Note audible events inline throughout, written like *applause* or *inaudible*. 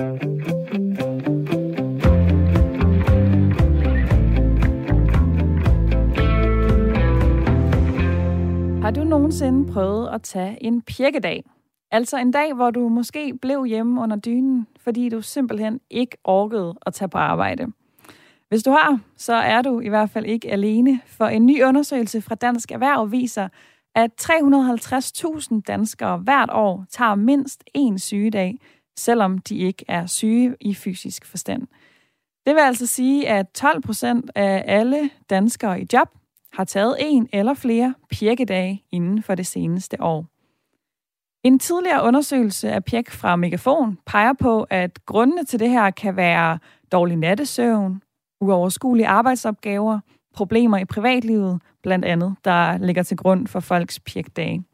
Har du nogensinde prøvet at tage en pirkedag? Altså en dag, hvor du måske blev hjemme under dynen, fordi du simpelthen ikke orkede at tage på arbejde. Hvis du har, så er du i hvert fald ikke alene, for en ny undersøgelse fra Dansk Erhverv viser, at 350.000 danskere hvert år tager mindst én sygedag, selvom de ikke er syge i fysisk forstand. Det vil altså sige, at 12 procent af alle danskere i job har taget en eller flere pirkedage inden for det seneste år. En tidligere undersøgelse af pjek fra Megafon peger på, at grundene til det her kan være dårlig nattesøvn, uoverskuelige arbejdsopgaver, problemer i privatlivet, blandt andet, der ligger til grund for folks pjekdage.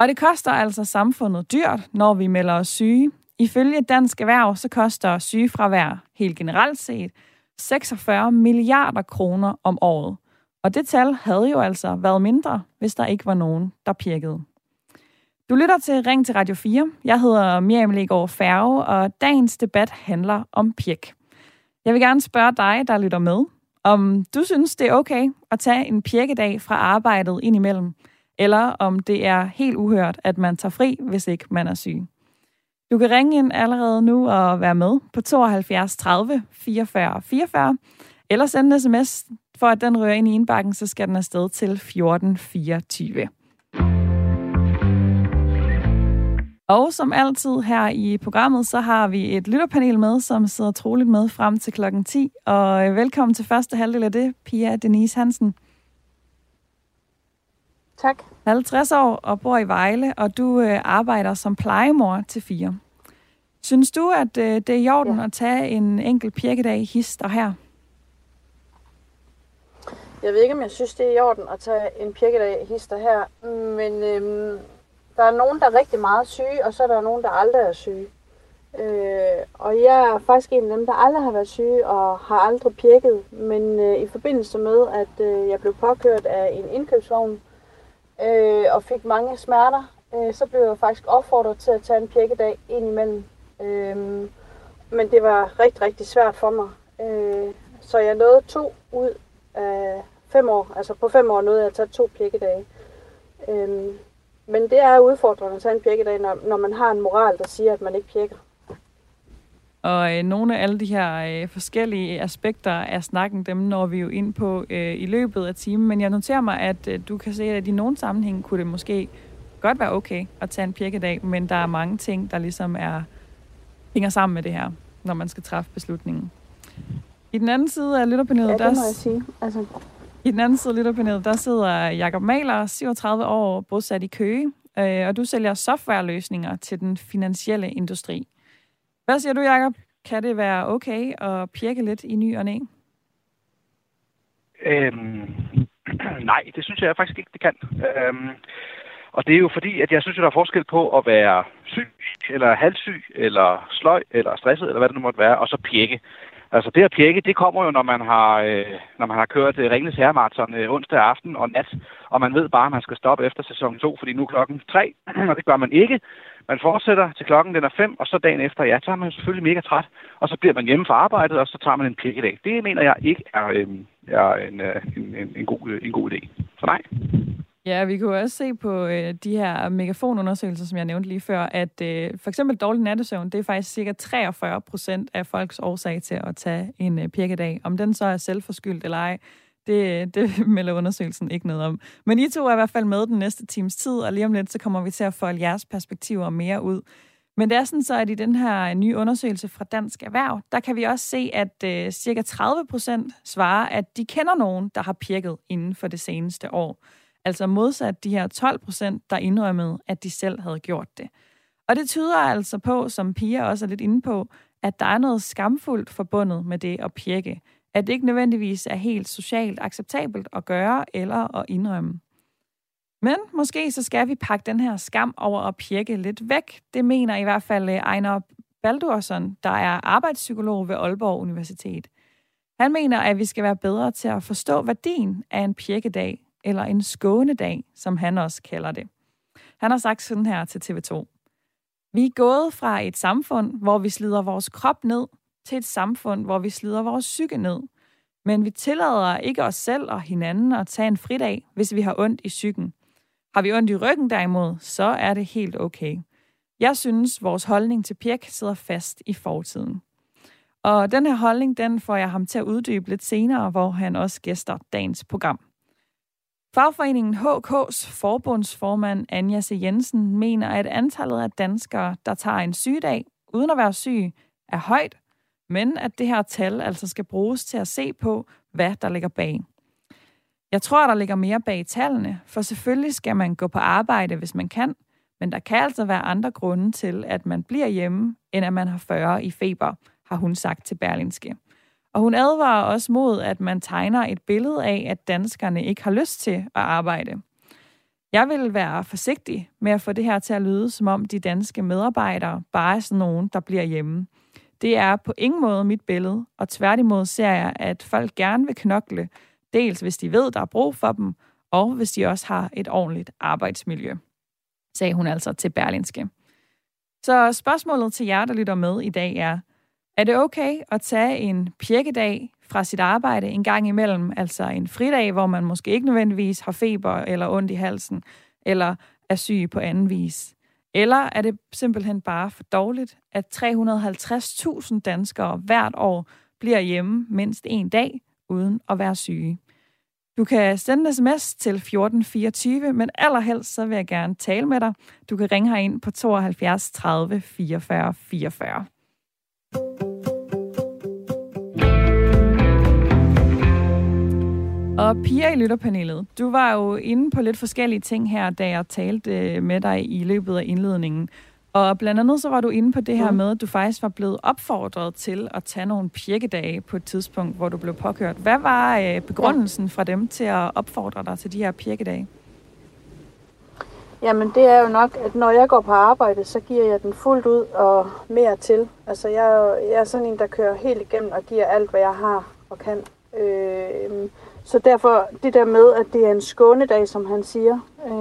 Og det koster altså samfundet dyrt, når vi melder os syge. Ifølge Dansk Erhverv, så koster sygefravær helt generelt set 46 milliarder kroner om året. Og det tal havde jo altså været mindre, hvis der ikke var nogen, der pirkede. Du lytter til Ring til Radio 4. Jeg hedder Miriam Legaard Færge, og dagens debat handler om pirk. Jeg vil gerne spørge dig, der lytter med, om du synes, det er okay at tage en pirkedag fra arbejdet indimellem, eller om det er helt uhørt, at man tager fri, hvis ikke man er syg. Du kan ringe ind allerede nu og være med på 72 30 44 44, eller sende en sms. For at den rører ind i indbakken, så skal den afsted til 1424. Og som altid her i programmet, så har vi et lytterpanel med, som sidder troligt med frem til klokken 10. Og velkommen til første halvdel af det, Pia Denise Hansen. Tak. 50 år og bor i Vejle, og du øh, arbejder som plejemor til fire. Synes du, at øh, det er i orden ja. at tage en enkelt pirkedag hister her? Jeg ved ikke, om jeg synes, det er i orden at tage en pirkedag hister her, men øhm, der er nogen, der er rigtig meget syge, og så er der nogen, der aldrig er syge. Øh, og jeg er faktisk en af dem, der aldrig har været syge og har aldrig pirket. Men øh, i forbindelse med, at øh, jeg blev påkørt af en indkøbsvogn øh, og fik mange smerter, øh, så blev jeg faktisk opfordret til at tage en pjekkedag ind imellem. Øh, men det var rigtig, rigtig svært for mig. Øh, så jeg nåede to ud af fem år. Altså på fem år nåede jeg at tage to pjekkedage. Øh, men det er udfordrende at tage en pjekkedag, når, når man har en moral, der siger, at man ikke pjekker. Og øh, nogle af alle de her øh, forskellige aspekter af snakken, dem når vi jo ind på øh, i løbet af timen. Men jeg noterer mig, at øh, du kan se, at i nogle sammenhæng kunne det måske godt være okay at tage en pjekkedag, men der er mange ting, der ligesom er hænger sammen med det her, når man skal træffe beslutningen. I den anden side af lytterpanelet, ja, der, må jeg sige. Altså, i den anden side af lytterpanelet, der sidder Jakob Maler, 37 år, bosat i Køge, øh, og du sælger softwareløsninger til den finansielle industri. Hvad siger du, Jakob? Kan det være okay at pirke lidt i ny og næ? Øhm, *clears throat* nej, det synes jeg faktisk ikke, det kan. Øhm, og det er jo fordi, at jeg synes, at der er forskel på at være syg, eller halvsyg, eller sløj, eller stresset, eller hvad det nu måtte være, og så pirke. Altså det at pjekke, det kommer jo, når man har, øh, når man har kørt øh, Ringnes Herremarathon øh, onsdag aften og nat, og man ved bare, at man skal stoppe efter sæson 2, fordi nu er klokken 3, *clears throat* og det gør man ikke. Man fortsætter til klokken den er 5, og så dagen efter, ja, så er man selvfølgelig mega træt, og så bliver man hjemme fra arbejdet, og så tager man en pjekkedag. Det mener jeg ikke er, øh, er en, øh, en, en, en, god, øh, en god idé. Så nej. Ja, vi kunne også se på øh, de her megafonundersøgelser, som jeg nævnte lige før, at øh, for eksempel dårlig nattesøvn, det er faktisk cirka 43 procent af folks årsag til at tage en øh, pirkedag. Om den så er selvforskyldt eller ej, det, øh, det *laughs* melder undersøgelsen ikke noget om. Men I to er i hvert fald med den næste times tid, og lige om lidt, så kommer vi til at folde jeres perspektiver mere ud. Men det er sådan så, at i den her øh, nye undersøgelse fra Dansk Erhverv, der kan vi også se, at øh, cirka 30 procent svarer, at de kender nogen, der har pirket inden for det seneste år. Altså modsat de her 12 procent, der indrømmede, at de selv havde gjort det. Og det tyder altså på, som Pia også er lidt inde på, at der er noget skamfuldt forbundet med det at pjekke. At det ikke nødvendigvis er helt socialt acceptabelt at gøre eller at indrømme. Men måske så skal vi pakke den her skam over at pjekke lidt væk. Det mener i hvert fald øh, Ejner Baldursson, der er arbejdspsykolog ved Aalborg Universitet. Han mener, at vi skal være bedre til at forstå værdien af en pjekkedag, eller en skånedag, som han også kalder det. Han har sagt sådan her til TV2. Vi er gået fra et samfund, hvor vi slider vores krop ned, til et samfund, hvor vi slider vores psyke ned. Men vi tillader ikke os selv og hinanden at tage en fridag, hvis vi har ondt i psyken. Har vi ondt i ryggen derimod, så er det helt okay. Jeg synes, vores holdning til Pirk sidder fast i fortiden. Og den her holdning, den får jeg ham til at uddybe lidt senere, hvor han også gæster dagens program. Fagforeningen HK's forbundsformand Anja C. Jensen mener, at antallet af danskere, der tager en sygedag uden at være syg, er højt, men at det her tal altså skal bruges til at se på, hvad der ligger bag. Jeg tror, der ligger mere bag tallene, for selvfølgelig skal man gå på arbejde, hvis man kan, men der kan altså være andre grunde til, at man bliver hjemme, end at man har 40 i feber, har hun sagt til Berlinske. Og hun advarer også mod, at man tegner et billede af, at danskerne ikke har lyst til at arbejde. Jeg vil være forsigtig med at få det her til at lyde, som om de danske medarbejdere bare er sådan nogen, der bliver hjemme. Det er på ingen måde mit billede, og tværtimod ser jeg, at folk gerne vil knokle, dels hvis de ved, der er brug for dem, og hvis de også har et ordentligt arbejdsmiljø, sagde hun altså til Berlinske. Så spørgsmålet til jer, der lytter med i dag er, er det okay at tage en pjekkedag fra sit arbejde en gang imellem, altså en fridag, hvor man måske ikke nødvendigvis har feber eller ondt i halsen, eller er syg på anden vis? Eller er det simpelthen bare for dårligt, at 350.000 danskere hvert år bliver hjemme mindst en dag uden at være syge? Du kan sende en sms til 1424, men allerhelst så vil jeg gerne tale med dig. Du kan ringe herind på 72 30 44 44. Og Pia i lytterpanelet, du var jo inde på lidt forskellige ting her, da jeg talte øh, med dig i løbet af indledningen. Og blandt andet så var du inde på det her mm. med, at du faktisk var blevet opfordret til at tage nogle pirkedage på et tidspunkt, hvor du blev påkørt. Hvad var øh, begrundelsen fra dem til at opfordre dig til de her pirkedage? Jamen det er jo nok, at når jeg går på arbejde, så giver jeg den fuldt ud og mere til. Altså jeg, jeg er sådan en, der kører helt igennem og giver alt, hvad jeg har og kan. Øh, så derfor det der med, at det er en skånedag, som han siger, øh,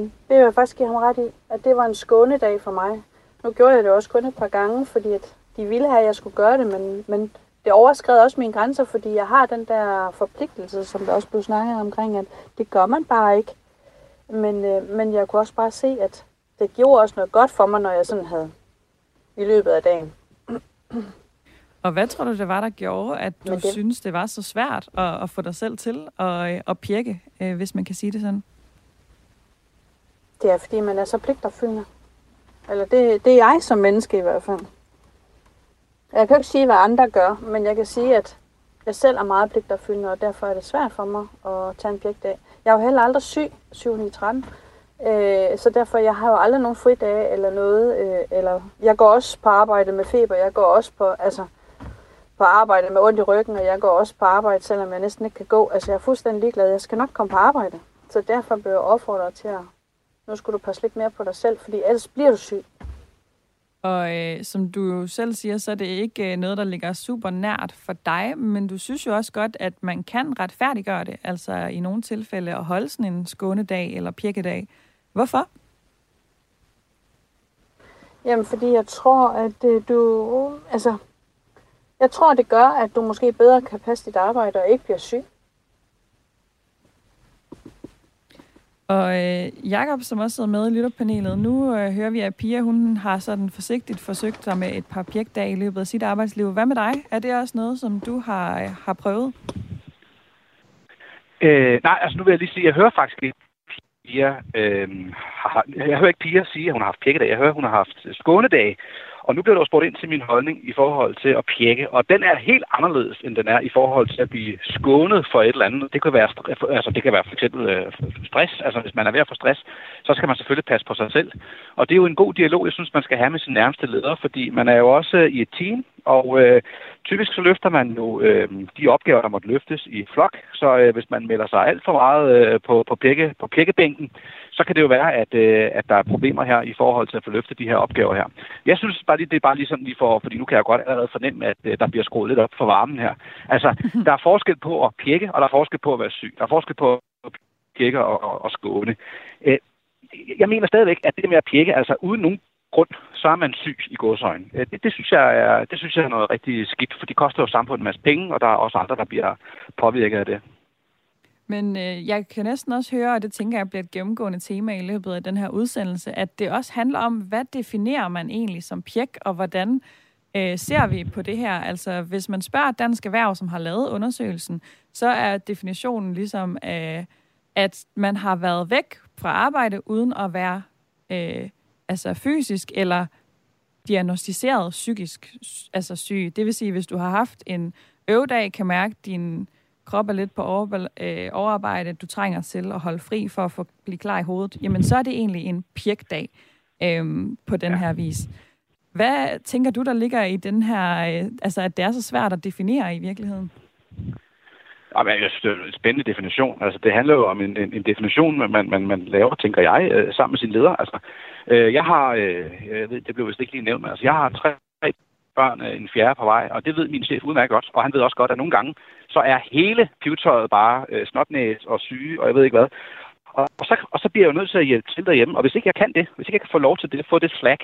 det vil jeg faktisk give ham ret i, at det var en skånedag for mig. Nu gjorde jeg det også kun et par gange, fordi at de ville have, at jeg skulle gøre det, men, men det overskred også mine grænser, fordi jeg har den der forpligtelse, som der også blev snakket omkring, at det gør man bare ikke. Men, øh, men jeg kunne også bare se, at det gjorde også noget godt for mig, når jeg sådan havde i løbet af dagen. Og hvad tror du, det var, der gjorde, at du det... synes, det var så svært at, at få dig selv til at, at pirke, øh, hvis man kan sige det sådan? Det er, fordi man er så pligtopfyldende. Eller det, det er jeg som menneske i hvert fald. Jeg kan ikke sige, hvad andre gør, men jeg kan sige, at jeg selv er meget pligtopfyldende, og derfor er det svært for mig at tage en pligtdag. Jeg er jo heller aldrig syg 7 13, øh, så derfor jeg har jo aldrig nogen fridage eller noget. Øh, eller jeg går også på arbejde med feber, jeg går også på, altså, på arbejde med ondt i ryggen, og jeg går også på arbejde, selvom jeg næsten ikke kan gå. Altså, jeg er fuldstændig ligeglad. Jeg skal nok komme på arbejde. Så derfor blev jeg opfordret til at, nu skulle du passe lidt mere på dig selv, fordi ellers bliver du syg. Og øh, som du jo selv siger, så er det ikke øh, noget, der ligger super nært for dig, men du synes jo også godt, at man kan retfærdiggøre det, altså i nogle tilfælde at holde sådan en skånedag eller pirkedag. Hvorfor? Jamen, fordi jeg tror, at øh, du... Altså, jeg tror, det gør, at du måske bedre kan passe dit arbejde og ikke bliver syg. Og øh, Jakob, som også sidder med i lytterpanelet, nu øh, hører vi, at Pia hun har sådan forsigtigt forsøgt sig med et par pjekdage i løbet af sit arbejdsliv. Hvad med dig? Er det også noget, som du har, øh, har prøvet? Øh, nej, altså nu vil jeg lige sige, jeg hører faktisk ikke Pia, øh, har, jeg hører ikke Pia sige, at hun har haft pjekkedage. Jeg hører, at hun har haft skånedag. Og nu bliver der spurgt ind til min holdning i forhold til at pjekke, og den er helt anderledes, end den er i forhold til at blive skånet for et eller andet. Det kan være, altså det kan være for eksempel øh, stress, altså hvis man er ved at få stress, så skal man selvfølgelig passe på sig selv. Og det er jo en god dialog, jeg synes, man skal have med sin nærmeste leder, fordi man er jo også i et team, og øh, typisk så løfter man jo øh, de opgaver, der måtte løftes i flok. Så øh, hvis man melder sig alt for meget øh, på, på, pjekke, på pjekkebænken, så kan det jo være, at, øh, at der er problemer her i forhold til at få løftet de her opgaver her. Jeg synes bare, det er bare lige sådan lige for, fordi nu kan jeg godt allerede fornemme, at øh, der bliver skruet lidt op for varmen her. Altså, *laughs* der er forskel på at pjekke, og der er forskel på at være syg. Der er forskel på at pjekke og, og, og skåne. Øh, jeg mener stadigvæk, at det med at pjekke, altså uden nogen grund, så er man syg i godsøjen. Øh, det, det, synes jeg er, det synes jeg er noget rigtig skidt, for det koster jo samfundet en masse penge, og der er også andre, der bliver påvirket af det. Men øh, jeg kan næsten også høre, og det tænker jeg bliver et gennemgående tema i løbet af den her udsendelse, at det også handler om, hvad definerer man egentlig som pjek, og hvordan øh, ser vi på det her? Altså, hvis man spørger Dansk Erhverv, som har lavet undersøgelsen, så er definitionen ligesom, øh, at man har været væk fra arbejde uden at være øh, altså fysisk eller diagnostiseret psykisk altså syg. Det vil sige, hvis du har haft en øvedag, kan mærke, at din krop er lidt på over, øh, overarbejde, du trænger til at holde fri for at få, blive klar i hovedet, jamen så er det egentlig en pirkdag øh, på den ja. her vis. Hvad tænker du, der ligger i den her, øh, altså at det er så svært at definere i virkeligheden? Jamen, jeg synes, det er en spændende definition. Altså, det handler jo om en, en, en definition, man, man, man laver, tænker jeg, øh, sammen med sin leder. Altså, øh, jeg har, øh, jeg ved, det blev vist ikke lige nævnt, men altså, jeg har tre børn, øh, en fjerde på vej, og det ved min chef udmærket godt, og han ved også godt, at nogle gange, så er hele pivetøjet bare øh, snotnæs og syge, og jeg ved ikke hvad. Og, og, så, og så bliver jeg jo nødt til at hjælpe til derhjemme, og hvis ikke jeg kan det, hvis ikke jeg kan få lov til det, få det slack,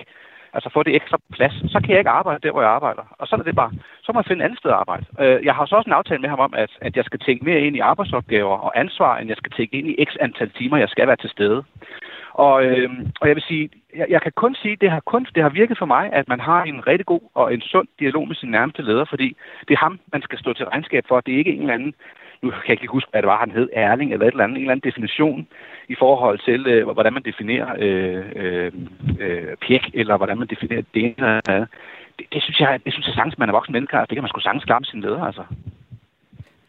altså få det ekstra plads, så kan jeg ikke arbejde der, hvor jeg arbejder. Og så er det bare, så må jeg finde et andet sted at arbejde. Øh, jeg har så også en aftale med ham om, at, at jeg skal tænke mere ind i arbejdsopgaver og ansvar, end jeg skal tænke ind i x antal timer, jeg skal være til stede. Og, øh, og jeg vil sige, jeg, jeg kan kun sige, det har kun det har virket for mig, at man har en rigtig god og en sund dialog med sin nærmeste leder, fordi det er ham, man skal stå til regnskab for. Det er ikke en eller anden nu kan jeg ikke huske, hvad det var, han hed, Erling, eller et eller andet, en eller anden definition i forhold til, øh, hvordan man definerer øh, øh, øh, pjek, eller hvordan man definerer det. Øh, det, det, synes jeg, det synes jeg sagtens, man er voksen mennesker, altså, det kan man sgu sagtens klare med sine leder, altså.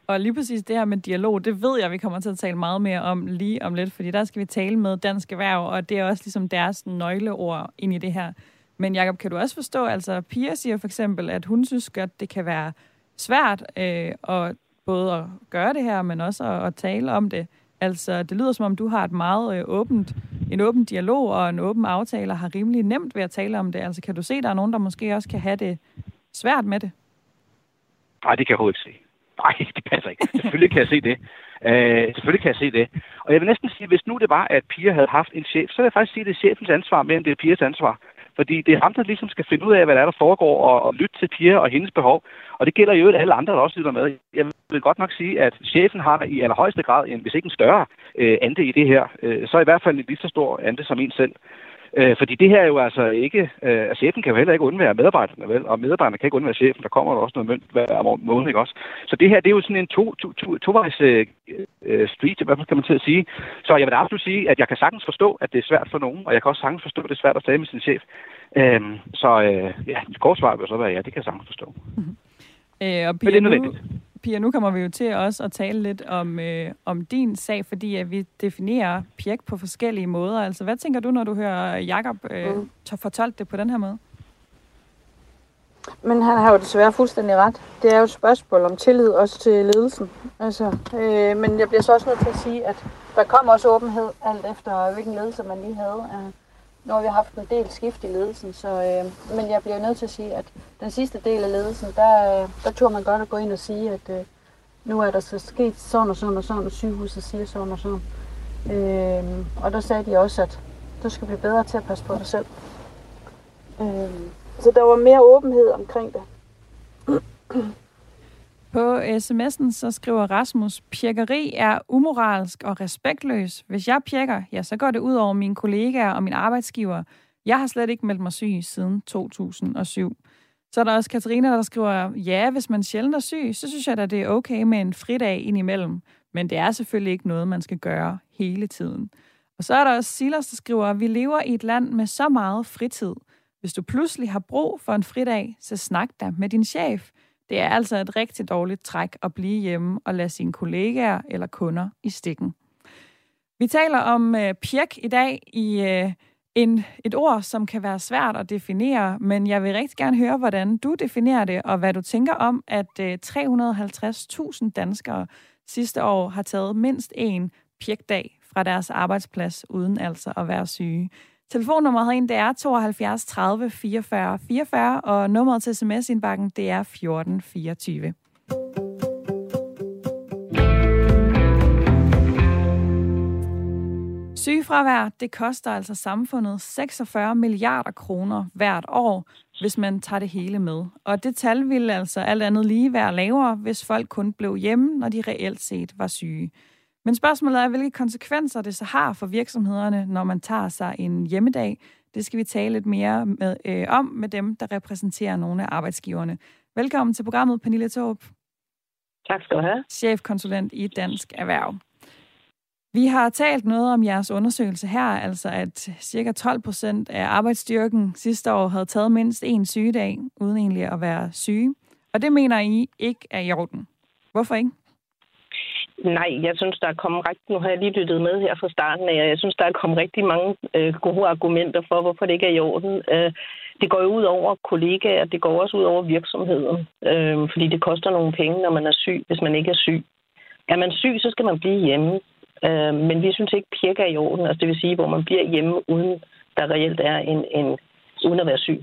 Og lige præcis det her med dialog, det ved jeg, vi kommer til at tale meget mere om lige om lidt, fordi der skal vi tale med Dansk Erhverv, og det er også ligesom deres nøgleord ind i det her. Men Jakob, kan du også forstå, altså Pia siger for eksempel, at hun synes godt, det kan være svært øh, at både at gøre det her, men også at, at tale om det. Altså, det lyder som om, du har et meget øh, åbent, en åben dialog og en åben aftale, og har rimelig nemt ved at tale om det. Altså, kan du se, der er nogen, der måske også kan have det svært med det? Nej, det kan jeg overhovedet ikke se. Nej, *laughs* det passer ikke. Selvfølgelig kan jeg se det. Øh, selvfølgelig kan jeg se det. Og jeg vil næsten sige, hvis nu det var, at piger havde haft en chef, så vil jeg faktisk sige, at det er chefens ansvar mere end det er pigers ansvar. Fordi det er ham, der ligesom skal finde ud af, hvad der er, der foregår, og, og lytte til piger og hendes behov. Og det gælder jo alle andre, der også lytter med. Jeg vil godt nok sige, at chefen har i allerhøjeste grad, en, hvis ikke en større øh, andel i det her, øh, så i hvert fald en lige så stor andel som en selv. Øh, fordi det her er jo altså ikke... Øh, altså chefen kan jo heller ikke undvære medarbejderne, vel? Og medarbejderne kan ikke undvære chefen. Der kommer jo også noget mønt hver måned, ikke også? Så det her, det er jo sådan en to, to, to, tovejs øh, øh, street, hvad kan man til at sige. Så jeg vil absolut sige, at jeg kan sagtens forstå, at det er svært for nogen, og jeg kan også sagtens forstå, at det er svært at tale med sin chef. Øh, så øh, ja, kort svar vil så være ja, det kan jeg sagtens forstå. Mm-hmm. Øh, og Pia, Men det er nødvendigt. Nu, Pia, nu kommer vi jo til også at tale lidt om, øh, om din sag, fordi at vi definerer pjek på forskellige måder. Altså, hvad tænker du, når du hører Jakob øh, mm. fortolke det på den her måde? Men han har jo desværre fuldstændig ret. Det er jo et spørgsmål om tillid også til ledelsen. Altså, øh, men jeg bliver så også nødt til at sige, at der kommer også åbenhed alt efter, hvilken ledelse man lige havde. Øh, nu har vi haft en del skift i ledelsen, så, øh, men jeg bliver nødt til at sige, at den sidste del af ledelsen, der, øh, der turde man godt at gå ind og sige, at øh, nu er der så sket sådan og sådan og sådan, og sygehuset siger sådan og sådan. Øh, og der sagde de også, at du skal blive bedre til at passe på dig selv. Øh, så der var mere åbenhed omkring det. På sms'en så skriver Rasmus, pjekkeri er umoralsk og respektløs. Hvis jeg pjekker, ja, så går det ud over mine kollegaer og min arbejdsgiver. Jeg har slet ikke meldt mig syg siden 2007. Så er der også Katarina, der skriver, ja, hvis man sjældent er syg, så synes jeg da, det er okay med en fridag indimellem. Men det er selvfølgelig ikke noget, man skal gøre hele tiden. Og så er der også Silas, der skriver, vi lever i et land med så meget fritid. Hvis du pludselig har brug for en fridag, så snak da med din chef. Det er altså et rigtig dårligt træk at blive hjemme og lade sine kollegaer eller kunder i stikken. Vi taler om øh, pjek i dag i øh, en, et ord, som kan være svært at definere, men jeg vil rigtig gerne høre, hvordan du definerer det, og hvad du tænker om, at øh, 350.000 danskere sidste år har taget mindst en pjekdag fra deres arbejdsplads, uden altså at være syge. Telefonnummeret herinde, det er 72 30 44 44, og nummeret til sms-indbakken, det er 1424. Sygefravær, det koster altså samfundet 46 milliarder kroner hvert år, hvis man tager det hele med. Og det tal ville altså alt andet lige være lavere, hvis folk kun blev hjemme, når de reelt set var syge. Men spørgsmålet er, hvilke konsekvenser det så har for virksomhederne, når man tager sig en hjemmedag. Det skal vi tale lidt mere med, øh, om med dem, der repræsenterer nogle af arbejdsgiverne. Velkommen til programmet, Pernille Torp. Tak skal du have. Chefkonsulent i Dansk Erhverv. Vi har talt noget om jeres undersøgelse her, altså at cirka 12 procent af arbejdsstyrken sidste år havde taget mindst en sygedag, uden egentlig at være syge. Og det mener I ikke er i orden. Hvorfor ikke? Nej, jeg synes, der er kommet rigtig... Nu har jeg lige lyttet med her fra starten af, og jeg synes, der er kommet rigtig mange øh, gode argumenter for, hvorfor det ikke er i orden. Øh, det går jo ud over kollegaer, det går også ud over virksomheden, øh, fordi det koster nogle penge, når man er syg, hvis man ikke er syg. Er man syg, så skal man blive hjemme. Øh, men vi synes ikke, pirker er i orden. Altså det vil sige, hvor man bliver hjemme, uden der reelt er en, en uden at være syg.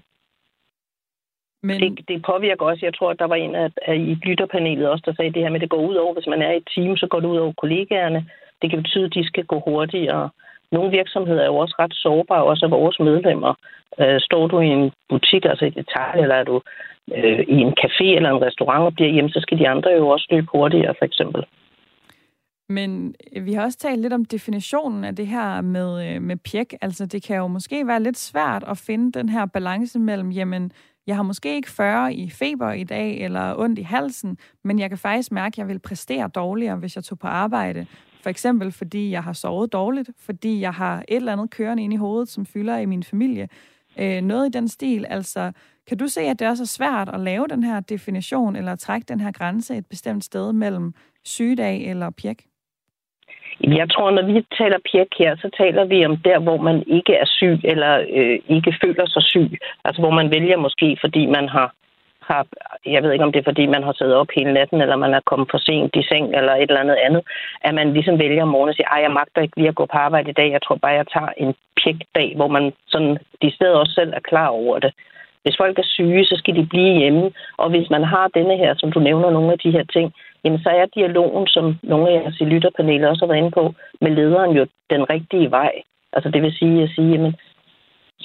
Men... Det, det påvirker også, jeg tror, at der var en af, af i lytterpanelet også, der sagde det her med, at det går ud over, hvis man er i et team, så går det ud over kollegaerne. Det kan betyde, at de skal gå hurtigere. Nogle virksomheder er jo også ret sårbare, også af vores medlemmer. Øh, står du i en butik, altså i detalje, eller er du øh, i en café eller en restaurant og bliver hjemme, så skal de andre jo også løbe hurtigere, for eksempel. Men vi har også talt lidt om definitionen af det her med, øh, med pjek. Altså, det kan jo måske være lidt svært at finde den her balance mellem, jamen, jeg har måske ikke 40 i feber i dag, eller ondt i halsen, men jeg kan faktisk mærke, at jeg vil præstere dårligere, hvis jeg tog på arbejde. For eksempel fordi jeg har sovet dårligt, fordi jeg har et eller andet kørende ind i hovedet, som fylder i min familie. Øh, noget i den stil. Altså, kan du se, at det også er svært at lave den her definition, eller trække den her grænse et bestemt sted mellem sygedag eller pjek? Jeg tror, når vi taler pjek her, så taler vi om der, hvor man ikke er syg eller øh, ikke føler sig syg. Altså hvor man vælger måske, fordi man har, har, jeg ved ikke om det er, fordi man har siddet op hele natten, eller man er kommet for sent i seng, eller et eller andet andet, at man ligesom vælger om morgenen og siger, ej, jeg magter ikke lige at gå på arbejde i dag, jeg tror bare, jeg tager en pjekdag, hvor man sådan, de steder også selv er klar over det. Hvis folk er syge, så skal de blive hjemme, og hvis man har denne her, som du nævner, nogle af de her ting, jamen så er dialogen, som nogle af jeres i lytterpanelet også har været inde på, med lederen jo den rigtige vej. Altså det vil sige at sige, jamen,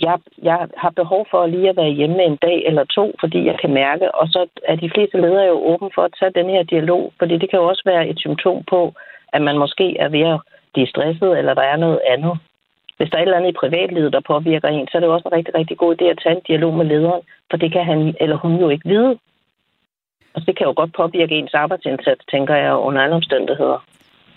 jeg, jeg har behov for lige at være hjemme en dag eller to, fordi jeg kan mærke, og så er de fleste ledere jo åbne for at tage den her dialog, fordi det kan jo også være et symptom på, at man måske er ved at blive stresset, eller der er noget andet. Hvis der er et eller andet i privatlivet, der påvirker en, så er det jo også en rigtig, rigtig god idé at tage en dialog med lederen, for det kan han eller hun jo ikke vide. Og det kan jo godt påvirke ens arbejdsindsats, tænker jeg, under alle omstændigheder.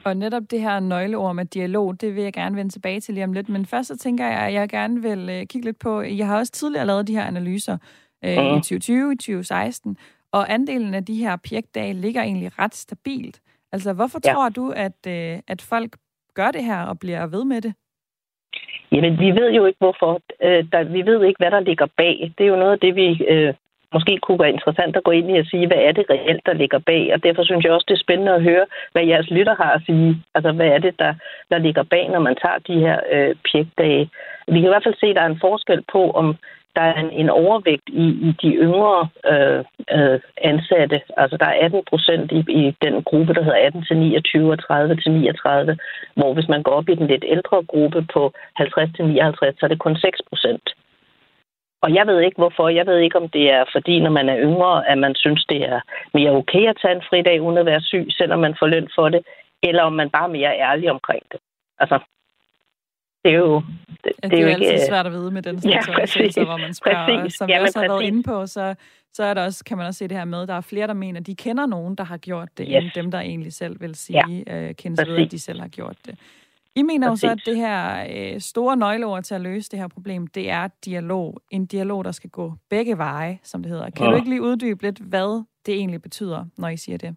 Og netop det her nøgleord med dialog, det vil jeg gerne vende tilbage til lige om lidt. Men først så tænker jeg, at jeg gerne vil øh, kigge lidt på, jeg har også tidligere lavet de her analyser øh, mm. i 2020, i 2016, og andelen af de her pjekdage ligger egentlig ret stabilt. Altså, hvorfor ja. tror du, at, øh, at folk gør det her og bliver ved med det? Jamen, vi ved jo ikke, hvorfor. Øh, der, vi ved ikke, hvad der ligger bag. Det er jo noget af det, vi øh, måske kunne være interessant at gå ind i og sige, hvad er det reelt, der ligger bag. Og derfor synes jeg også, det er spændende at høre, hvad jeres lytter har at sige. Altså, hvad er det, der, der ligger bag, når man tager de her øh, pjekdage. Vi kan i hvert fald se, at der er en forskel på, om der er en, en overvægt i, i de yngre øh, øh, ansatte. Altså der er 18 procent i, i den gruppe, der hedder 18 til 29 og 30 til 39, hvor hvis man går op i den lidt ældre gruppe på 50 til 59, så er det kun 6 procent. Og jeg ved ikke hvorfor. Jeg ved ikke, om det er fordi, når man er yngre, at man synes, det er mere okay at tage en fridag uden at være syg, selvom man får løn for det, eller om man bare er mere ærlig omkring det. Altså, det er jo... Det, det, det er jo altid ikke, svært at vide med den slags ja, præcis, hvor man spørger. Præcis, som vi også har præcis. været inde på, så, så er der også, kan man også se det her med, der er flere, der mener, de kender nogen, der har gjort det, yes. end dem, der egentlig selv vil sige, ja, øh, kendes ved, at de selv har gjort det. I mener jo så, at det her øh, store nøgleord til at løse det her problem, det er dialog. En dialog, der skal gå begge veje, som det hedder. Kan ja. du ikke lige uddybe lidt, hvad det egentlig betyder, når I siger det?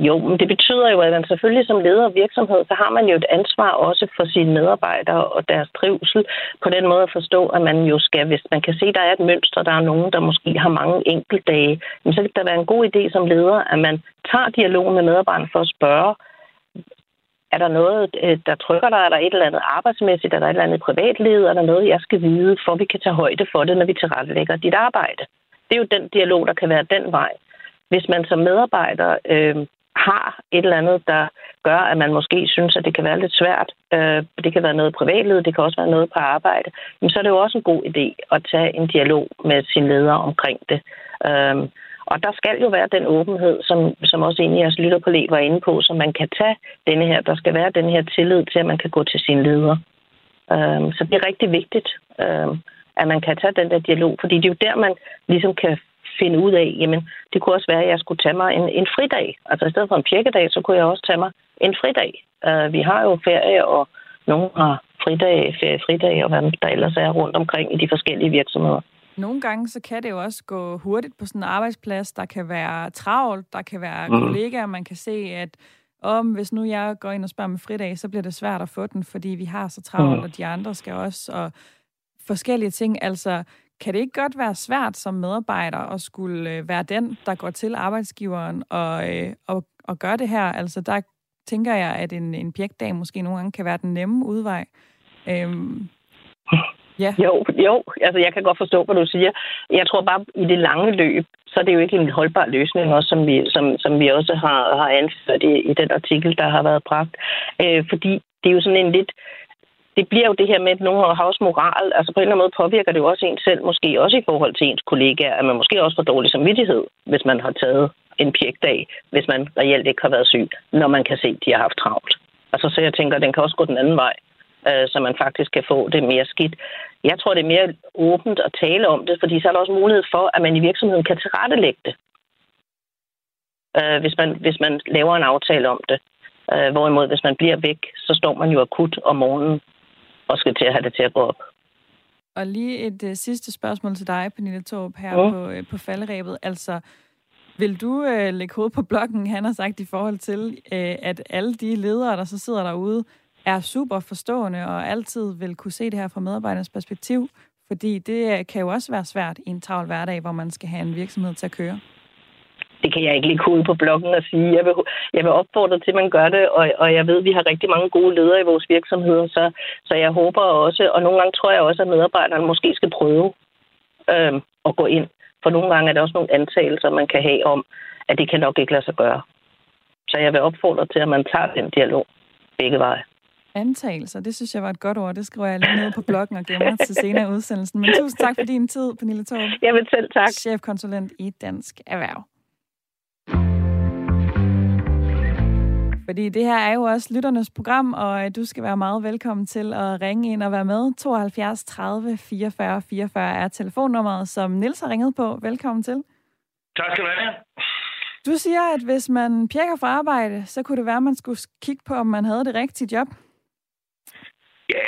Jo, men det betyder jo, at man selvfølgelig som leder af virksomhed, så har man jo et ansvar også for sine medarbejdere og deres trivsel. På den måde at forstå, at man jo skal, hvis man kan se, at der er et mønster, der er nogen, der måske har mange enkeltdage, så kan det være en god idé som leder, at man tager dialog med medarbejderne for at spørge, er der noget, øh, der trykker dig? Er der et eller andet arbejdsmæssigt? Er der et eller andet privatliv? Er der noget, jeg skal vide, for vi kan tage højde for det, når vi tilrettelægger dit arbejde? Det er jo den dialog, der kan være den vej. Hvis man som medarbejder øh, har et eller andet, der gør, at man måske synes, at det kan være lidt svært. Øh, det kan være noget privatliv, det kan også være noget på arbejde. Men så er det jo også en god idé at tage en dialog med sin leder omkring det. Øh, og der skal jo være den åbenhed, som, som også en af jeres lytterkolleger var inde på, så man kan tage denne her, der skal være den her tillid til, at man kan gå til sin leder. Øhm, så det er rigtig vigtigt, øhm, at man kan tage den der dialog, fordi det er jo der, man ligesom kan finde ud af, jamen, det kunne også være, at jeg skulle tage mig en, en fridag. Altså i stedet for en pjekkedag, så kunne jeg også tage mig en fridag. Øh, vi har jo ferie, og nogen har fridag, feriefridag, og hvad der ellers er rundt omkring i de forskellige virksomheder. Nogle gange så kan det jo også gå hurtigt på sådan en arbejdsplads. Der kan være travlt, der kan være mm. kollegaer, man kan se, at om hvis nu jeg går ind og spørger med fridag, så bliver det svært at få den, fordi vi har så travlt, mm. og de andre skal også, og forskellige ting. Altså, kan det ikke godt være svært som medarbejder at skulle øh, være den, der går til arbejdsgiveren og, øh, og, og gør det her? Altså, der tænker jeg, at en, en pjekdag måske nogle gange kan være den nemme udvej. Øhm, *laughs* ja. Jo, jo. Altså, jeg kan godt forstå, hvad du siger. Jeg tror bare, i det lange løb, så er det jo ikke en holdbar løsning, også, som, vi, som, som vi også har, har anført i, i den artikel, der har været bragt. Øh, fordi det er jo sådan en lidt det bliver jo det her med, at nogen har også moral. Altså på en eller anden måde påvirker det jo også en selv, måske også i forhold til ens kollegaer, at man måske også får dårlig samvittighed, hvis man har taget en pjekdag, hvis man reelt ikke har været syg, når man kan se, at de har haft travlt. Altså så jeg tænker, at den kan også gå den anden vej, øh, så man faktisk kan få det mere skidt. Jeg tror, det er mere åbent at tale om det, fordi så er der også mulighed for, at man i virksomheden kan tilrettelægge det, øh, hvis, man, hvis man laver en aftale om det. Øh, hvorimod, hvis man bliver væk, så står man jo akut om morgenen og skal til at have det til at gå op. Og lige et uh, sidste spørgsmål til dig, Pernille Torp, her ja. på, uh, på falderæbet. Altså, vil du uh, lægge hovedet på blokken, han har sagt, i forhold til, uh, at alle de ledere, der så sidder derude, er super forstående og altid vil kunne se det her fra medarbejdernes perspektiv? Fordi det kan jo også være svært i en travl hverdag, hvor man skal have en virksomhed til at køre det kan jeg ikke lige kode på bloggen og sige. Jeg vil, jeg vil opfordre til, at man gør det, og, og jeg ved, at vi har rigtig mange gode ledere i vores virksomheder, så, så jeg håber også, og nogle gange tror jeg også, at medarbejderne måske skal prøve øh, at gå ind. For nogle gange er der også nogle antagelser, man kan have om, at det kan nok ikke lade sig gøre. Så jeg vil opfordre til, at man tager den dialog begge veje. Antagelser, det synes jeg var et godt ord. Det skriver jeg lige ned på bloggen og gemmer til senere udsendelsen. Men tusind tak for din tid, Pernille Torp. Vil selv tak. Chefkonsulent i Dansk Erhverv. Fordi det her er jo også lytternes program, og øh, du skal være meget velkommen til at ringe ind og være med. 72 30 44 44 er telefonnummeret, som Nils har ringet på. Velkommen til. Tak skal du have. Du siger, at hvis man pjekker for arbejde, så kunne det være, at man skulle kigge på, om man havde det rigtige job. Ja,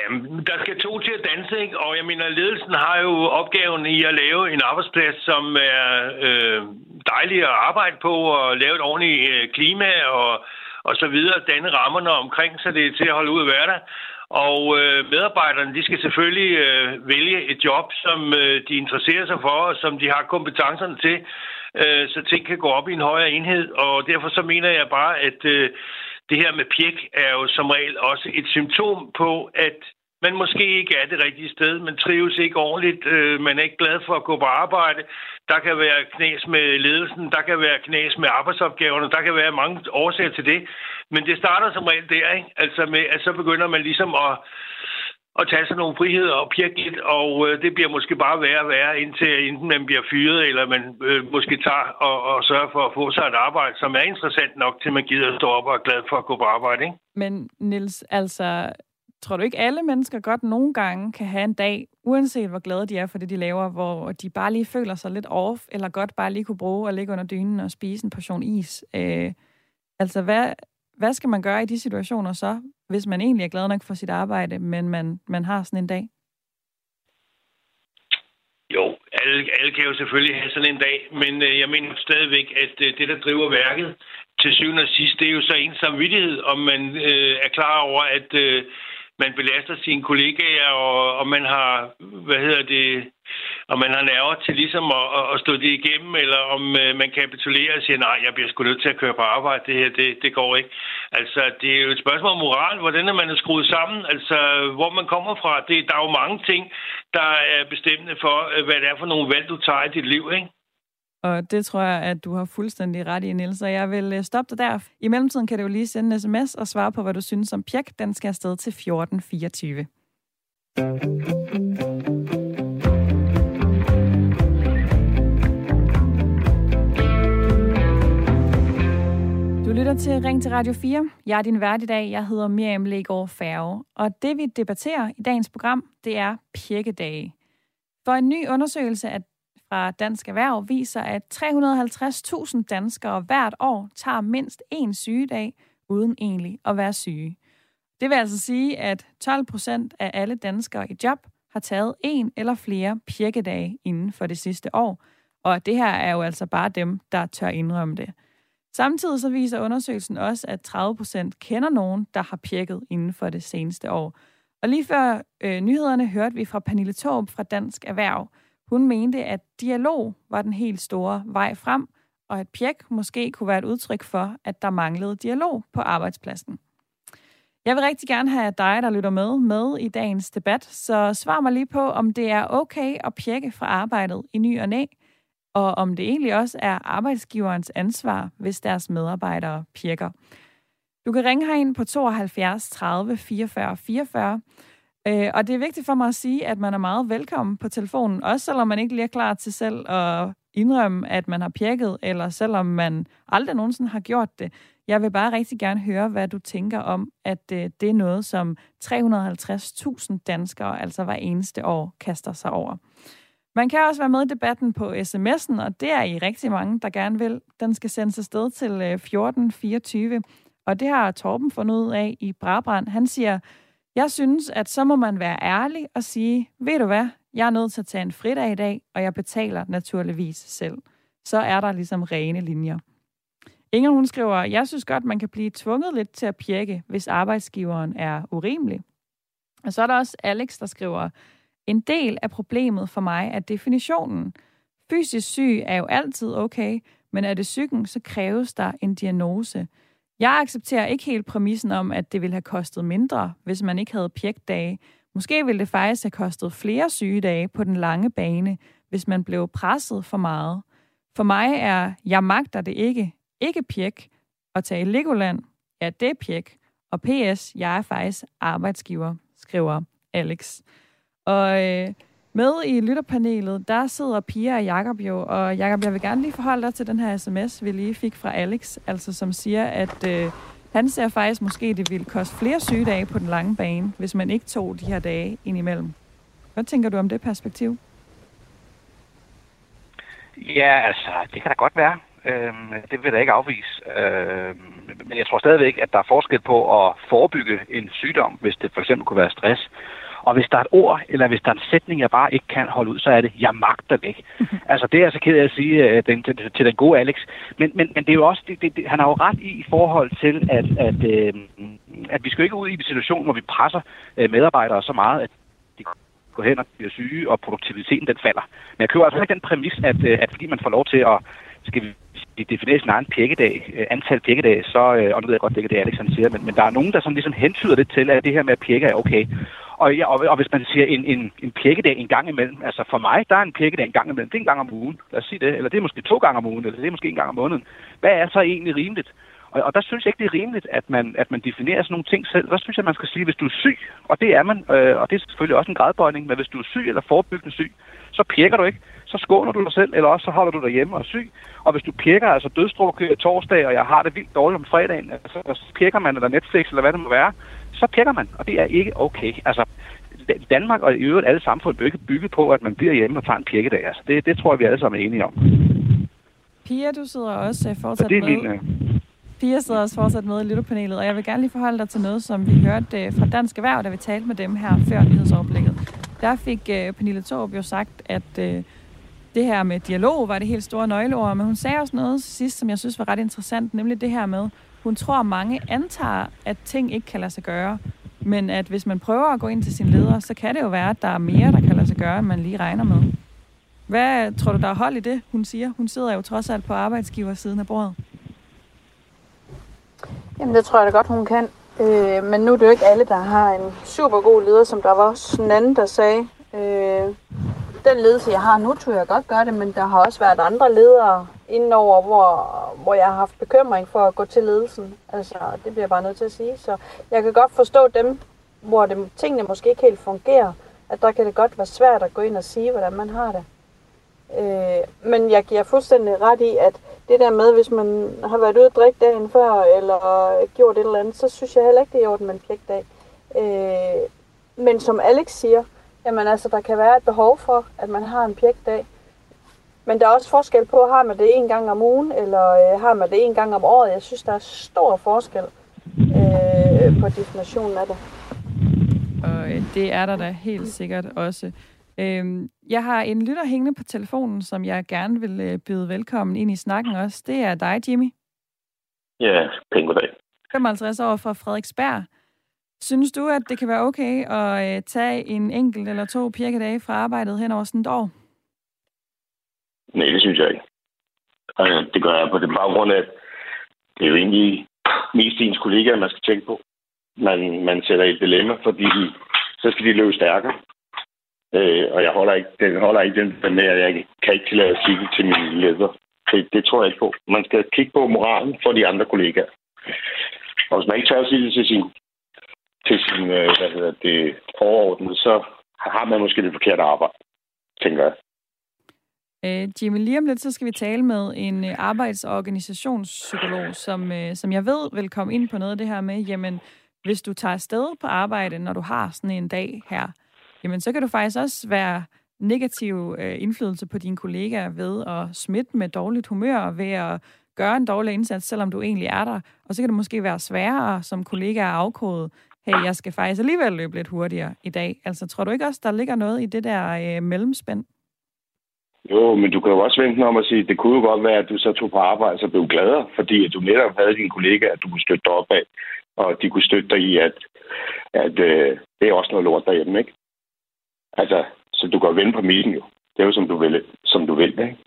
der skal to til at danse, ikke? og jeg mener, ledelsen har jo opgaven i at lave en arbejdsplads, som er øh, dejlig at arbejde på, og lave et ordentligt øh, klima, og og så videre, danne rammerne omkring, så det er til at holde ud af hverdag. Og øh, medarbejderne, de skal selvfølgelig øh, vælge et job, som øh, de interesserer sig for, og som de har kompetencerne til, øh, så ting kan gå op i en højere enhed. Og derfor så mener jeg bare, at øh, det her med pjek er jo som regel også et symptom på, at man måske ikke er det rigtige sted, man trives ikke ordentligt, øh, man er ikke glad for at gå på arbejde, der kan være knæs med ledelsen, der kan være knæs med arbejdsopgaverne, der kan være mange årsager til det, men det starter som regel der, ikke? Altså med, at så begynder man ligesom at, at tage sig nogle friheder og pirke lidt, og øh, det bliver måske bare værre og værre, indtil enten man bliver fyret, eller man øh, måske tager og, og sørger for at få sig et arbejde, som er interessant nok, til man gider at stå op og er glad for at gå på arbejde, ikke? Men Nils, altså Tror du ikke, alle mennesker godt nogle gange kan have en dag, uanset hvor glade de er for det, de laver, hvor de bare lige føler sig lidt off, eller godt bare lige kunne bruge at ligge under dynen og spise en portion is? Øh, altså, hvad, hvad skal man gøre i de situationer så, hvis man egentlig er glad nok for sit arbejde, men man, man har sådan en dag? Jo, alle, alle kan jo selvfølgelig have sådan en dag, men øh, jeg mener stadigvæk, at øh, det, der driver værket til syvende og sidst, det er jo så en samvittighed, om man øh, er klar over, at øh, man belaster sine kollegaer, og, og man har, hvad hedder det, og man har nerver til ligesom at, at stå det igennem, eller om øh, man kapitulerer og siger, nej, jeg bliver sgu nødt til at køre på arbejde, det her, det, det går ikke. Altså, det er jo et spørgsmål om moral, hvordan er man er skruet sammen, altså, hvor man kommer fra. Det, der er jo mange ting, der er bestemmende for, øh, hvad det er for nogle valg, du tager i dit liv, ikke? Og det tror jeg, at du har fuldstændig ret i, Niels. så jeg vil øh, stoppe dig der. I mellemtiden kan du lige sende en sms og svare på, hvad du synes om pjek. Den skal afsted til 1424. Du lytter til Ring til Radio 4. Jeg er din vært i dag. Jeg hedder Miriam Legaard Færge. Og det vi debatterer i dagens program, det er pjekkedage. For en ny undersøgelse af fra Dansk Erhverv viser, at 350.000 danskere hvert år tager mindst én sygedag uden egentlig at være syge. Det vil altså sige, at 12 procent af alle danskere i job har taget en eller flere pjekkedage inden for det sidste år, og det her er jo altså bare dem, der tør indrømme det. Samtidig så viser undersøgelsen også, at 30 procent kender nogen, der har pjekket inden for det seneste år. Og lige før øh, nyhederne hørte vi fra Pernille Torp fra Dansk Erhverv, hun mente, at dialog var den helt store vej frem, og at pjek måske kunne være et udtryk for, at der manglede dialog på arbejdspladsen. Jeg vil rigtig gerne have dig, der lytter med, med i dagens debat, så svar mig lige på, om det er okay at pjekke fra arbejdet i ny og næ, og om det egentlig også er arbejdsgiverens ansvar, hvis deres medarbejdere pjekker. Du kan ringe herind på 72 30 44 44, Øh, og det er vigtigt for mig at sige, at man er meget velkommen på telefonen, også selvom man ikke lige er klar til selv at indrømme, at man har pjekket, eller selvom man aldrig nogensinde har gjort det. Jeg vil bare rigtig gerne høre, hvad du tænker om, at øh, det er noget, som 350.000 danskere, altså hver eneste år, kaster sig over. Man kan også være med i debatten på sms'en, og det er I rigtig mange, der gerne vil. Den skal sendes afsted til øh, 1424, og det har Torben fundet ud af i Brabrand. Han siger, jeg synes, at så må man være ærlig og sige, ved du hvad, jeg er nødt til at tage en fridag i dag, og jeg betaler naturligvis selv. Så er der ligesom rene linjer. Inger, hun skriver, jeg synes godt, man kan blive tvunget lidt til at pjekke, hvis arbejdsgiveren er urimelig. Og så er der også Alex, der skriver, en del af problemet for mig er definitionen. Fysisk syg er jo altid okay, men er det psyken, så kræves der en diagnose. Jeg accepterer ikke helt præmissen om, at det ville have kostet mindre, hvis man ikke havde pjekdage. Måske ville det faktisk have kostet flere sygedage på den lange bane, hvis man blev presset for meget. For mig er, jeg magter det ikke, ikke pjek. At tage Legoland, ja, det er pjek. Og PS, jeg er faktisk arbejdsgiver, skriver Alex. Og øh, med i lytterpanelet, der sidder Pia og Jakob jo, og Jakob, jeg vil gerne lige forholde dig til den her sms, vi lige fik fra Alex, altså som siger, at øh, han ser faktisk måske, det ville koste flere sygedage på den lange bane, hvis man ikke tog de her dage indimellem. Hvad tænker du om det perspektiv? Ja, altså, det kan da godt være. Øhm, det vil jeg da ikke afvise. Øhm, men jeg tror stadigvæk, at der er forskel på at forebygge en sygdom, hvis det for eksempel kunne være stress, og hvis der er et ord, eller hvis der er en sætning, jeg bare ikke kan holde ud, så er det, jeg magter det ikke. *laughs* altså, det er jeg så ked af at sige uh, den, til, til den gode Alex. Men, men, men det er jo også, det, det, det, han har jo ret i i forhold til, at, at, uh, at vi skal ikke ud i en situation, hvor vi presser uh, medarbejdere så meget, at de går hen og bliver syge, og produktiviteten den falder. Men jeg køber altså ikke den præmis, at, at fordi man får lov til at skal vi i definerer sin egen pjekkedag, antal pjekkedage, så, og nu ved jeg godt, det er det, Alex siger, men, men der er nogen, der sådan ligesom hentyder det til, at det her med at pjekke er okay. Og, ja, og, og hvis man siger en, en, en pjekkedag en gang imellem, altså for mig, der er en pjekkedag en gang imellem, det er en gang om ugen, lad os sige det, eller det er måske to gange om ugen, eller det er måske en gang om måneden. Hvad er så egentlig rimeligt? Og, og der synes jeg ikke, det er rimeligt, at man, at man definerer sådan nogle ting selv. Der synes jeg, man skal sige, hvis du er syg, og det er man, øh, og det er selvfølgelig også en gradbøjning, men hvis du er syg eller forebyggende syg, så pjekker du ikke. Så skåner du dig selv, eller også så holder du dig hjemme og er syg. Og hvis du pjekker, altså dødstruk øh, torsdag, og jeg har det vildt dårligt om fredagen, altså, så pjekker man, eller Netflix, eller hvad det må være, så pjekker man, og det er ikke okay. Altså, Danmark og i øvrigt alle samfund bygget, bygget på, at man bliver hjemme og tager en pjekkedag. Altså, det, det tror jeg, vi alle sammen er enige om. Pia, du sidder også øh, fortsat det er med. Min, uh... Pia sidder også fortsat med i lytterpanelet, og jeg vil gerne lige forholde dig til noget, som vi hørte uh, fra Dansk Erhverv, da vi talte med dem her før nyhedsoverblikket. Der fik uh, Pernille Torp jo sagt, at uh, det her med dialog var det helt store nøgleord, men hun sagde også noget sidst, som jeg synes var ret interessant, nemlig det her med, hun tror, mange antager, at ting ikke kan lade sig gøre, men at hvis man prøver at gå ind til sin leder, så kan det jo være, at der er mere, der kan lade sig gøre, end man lige regner med. Hvad tror du, der er hold i det, hun siger? Hun sidder jo trods alt på arbejdsgiversiden af bordet. Jamen, det tror jeg da godt, hun kan. Øh, men nu er det jo ikke alle, der har en super god leder, som der var også en anden, der sagde. Øh, den ledelse, jeg har nu, tror jeg godt gøre det, men der har også været andre ledere indover, hvor, hvor jeg har haft bekymring for at gå til ledelsen. Altså, det bliver jeg bare nødt til at sige. Så jeg kan godt forstå dem, hvor det, tingene måske ikke helt fungerer, at der kan det godt være svært at gå ind og sige, hvordan man har det. Øh, men jeg giver fuldstændig ret i, at det der med, hvis man har været ude og drikke dagen før, eller gjort et eller andet, så synes jeg heller ikke, det er i orden med en pligtdag. Øh, men som Alex siger, jamen altså, der kan være et behov for, at man har en pjekdag. Men der er også forskel på, har man det en gang om ugen, eller øh, har man det en gang om året. Jeg synes, der er stor forskel øh, på definitionen af det. Og øh, det er der da helt sikkert også. Øhm, jeg har en lytter hængende på telefonen, som jeg gerne vil øh, byde velkommen ind i snakken også. Det er dig, Jimmy. Ja, pænt goddag. 55 år fra Frederiksberg. Synes du, at det kan være okay at øh, tage en enkelt eller to pirkedage fra arbejdet hen over sådan et år? Nej, det synes jeg ikke. Altså, det gør jeg på den baggrund at det er jo egentlig mest ens kollegaer, man skal tænke på. Man, man sætter i et dilemma, fordi de, så skal de løbe stærkere. Øh, og jeg holder ikke, den holder ikke den med, at jeg kan ikke tillade at sige det til mine leder. Det, det tror jeg ikke på. Man skal kigge på moralen for de andre kollegaer. Og hvis man ikke tør at sige det til sin, til sin øh, hvad hedder det, overordnede, så har man måske det forkerte arbejde, tænker jeg. Øh, Jimmy, lige om lidt, så skal vi tale med en øh, arbejds- og organisationspsykolog, som, øh, som jeg ved vil komme ind på noget af det her med, jamen, hvis du tager afsted på arbejde, når du har sådan en dag her, jamen så kan du faktisk også være negativ øh, indflydelse på dine kollegaer ved at smitte med dårligt humør, ved at gøre en dårlig indsats, selvom du egentlig er der. Og så kan det måske være sværere som kollega at afkode, hey, jeg skal faktisk alligevel løbe lidt hurtigere i dag. Altså, tror du ikke også, der ligger noget i det der øh, mellemspænd? Jo, men du kan jo også vente om at sige, det kunne jo godt være, at du så tog på arbejde og blev gladere, fordi at du netop havde dine kollegaer, at du kunne støtte dig op af, og de kunne støtte dig i, at, at øh, det er også noget lort derhjemme, ikke? Altså, så du kan vende på midten jo. Det er jo, som du vil, som du vil ikke?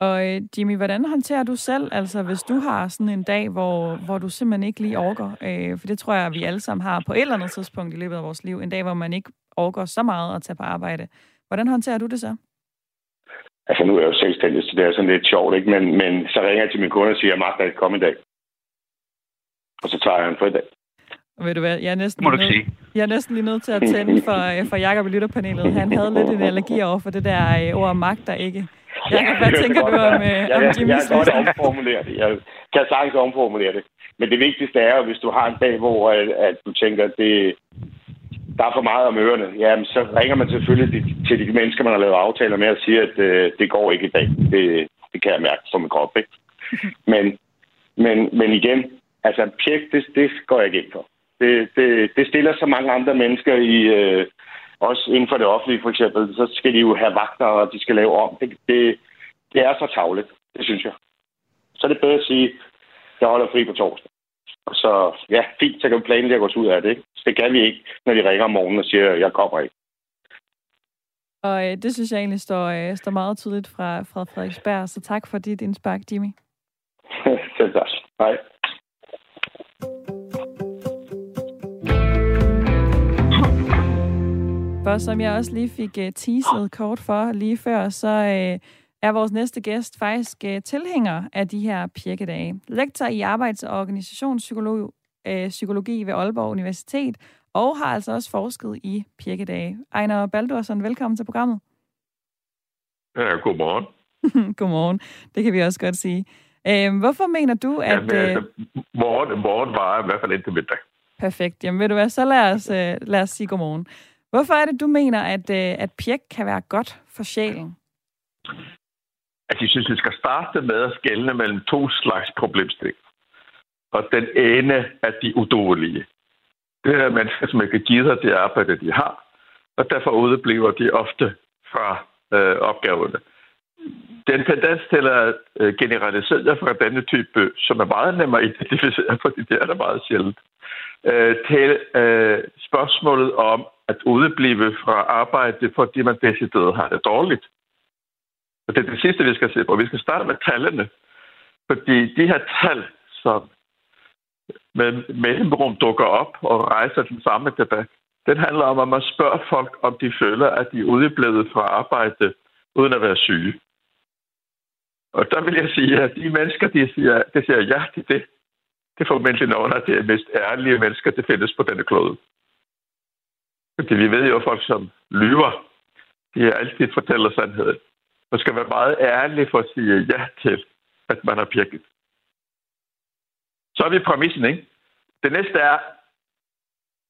Og øh, Jimmy, hvordan håndterer du selv, altså hvis du har sådan en dag, hvor, hvor du simpelthen ikke lige orker? Øh, for det tror jeg, vi alle sammen har på et eller andet tidspunkt i løbet af vores liv. En dag, hvor man ikke orker så meget at tage på arbejde. Hvordan håndterer du det så? Altså, nu er jeg jo selvstændig, så det er sådan lidt sjovt, ikke? Men, men så ringer jeg til min kunde og siger, at Mark, ikke komme i dag. Og så tager jeg en fridag. Ved du hvad, jeg er næsten, Må du lige, sige. nødt, jeg er næsten lige nødt til at tænde for, øh, for Jacob i lytterpanelet. Han havde lidt en allergi over for det der øh, ord magter ikke. Jacob, hvad tænker du om, øh, jeg, om jeg, jeg Jimmys kan godt omformulere det. Jeg kan sagtens omformulere det. Men det vigtigste er jo, hvis du har en dag, hvor at, at du tænker, at det, der er for meget om ørerne, jamen, så ringer man selvfølgelig til de mennesker, man har lavet aftaler med, og siger, at øh, det går ikke i dag. Det, det kan jeg mærke som en krop, ikke? *laughs* Men, men, men igen, altså pjek, det, det går jeg ikke ind for. Det, det, det stiller så mange andre mennesker i, øh, også inden for det offentlige for eksempel, så skal de jo have vagter, og de skal lave om. Det, det, det er så tavligt, det synes jeg. Så er det bedre at sige, jeg holder fri på torsdag. Og så, ja, fint, så kan vi planlægge os ud af det. Ikke? Så det kan vi ikke, når de ringer om morgenen og siger, jeg kommer ikke. Og øh, det synes jeg egentlig står, øh, står meget tydeligt fra, fra Frederiksberg, så tak for dit indspark, Jimmy. *laughs* Selv tak. Hej. For som jeg også lige fik uh, teaset kort for lige før, så uh, er vores næste gæst faktisk uh, tilhænger af de her pirkedage. Lektor i arbejds- og organisationspsykologi uh, psykologi ved Aalborg Universitet, og har altså også forsket i pirkedage. Ejner Baldursson, velkommen til programmet. Ja, godmorgen. *laughs* Godmorgen, det kan vi også godt sige. Uh, hvorfor mener du, at... Ja, men, altså, morgen, morgen var i hvert fald indtil middag. Perfekt. Jamen ved du hvad, så lad os, uh, lad os sige godmorgen. Hvorfor er det, du mener, at, uh, at pjek kan være godt for sjælen? Altså, jeg synes, vi skal starte med at skelne mellem to slags problemstillinger. Og den ene er de udolige. Det er mennesker, som ikke gider det arbejde, de har, og derfor udebliver de ofte fra øh, opgaverne. Den tendens til at øh, generalisere fra denne type, som er meget nemmere at identificere, *laughs* fordi det er der meget sjældent, øh, til øh, spørgsmålet om at udeblive fra arbejde, fordi man decideret har det dårligt. Og det er det sidste, vi skal se på. Vi skal starte med tallene. Fordi de her tal, som med mellemrum dukker op og rejser den samme debat, Den handler om, at man spørger folk, om de føler, at de er udeblevet fra arbejde, uden at være syge. Og der vil jeg sige, at de mennesker, de siger, de siger ja til det, det er formentlig nogle af de mest ærlige mennesker, der findes på denne klode. Fordi vi ved jo, at folk som lyver, de altid fortæller sandheden. Man skal være meget ærlig for at sige ja til, at man har pirket. Så er vi præmissen, ikke? Det næste er,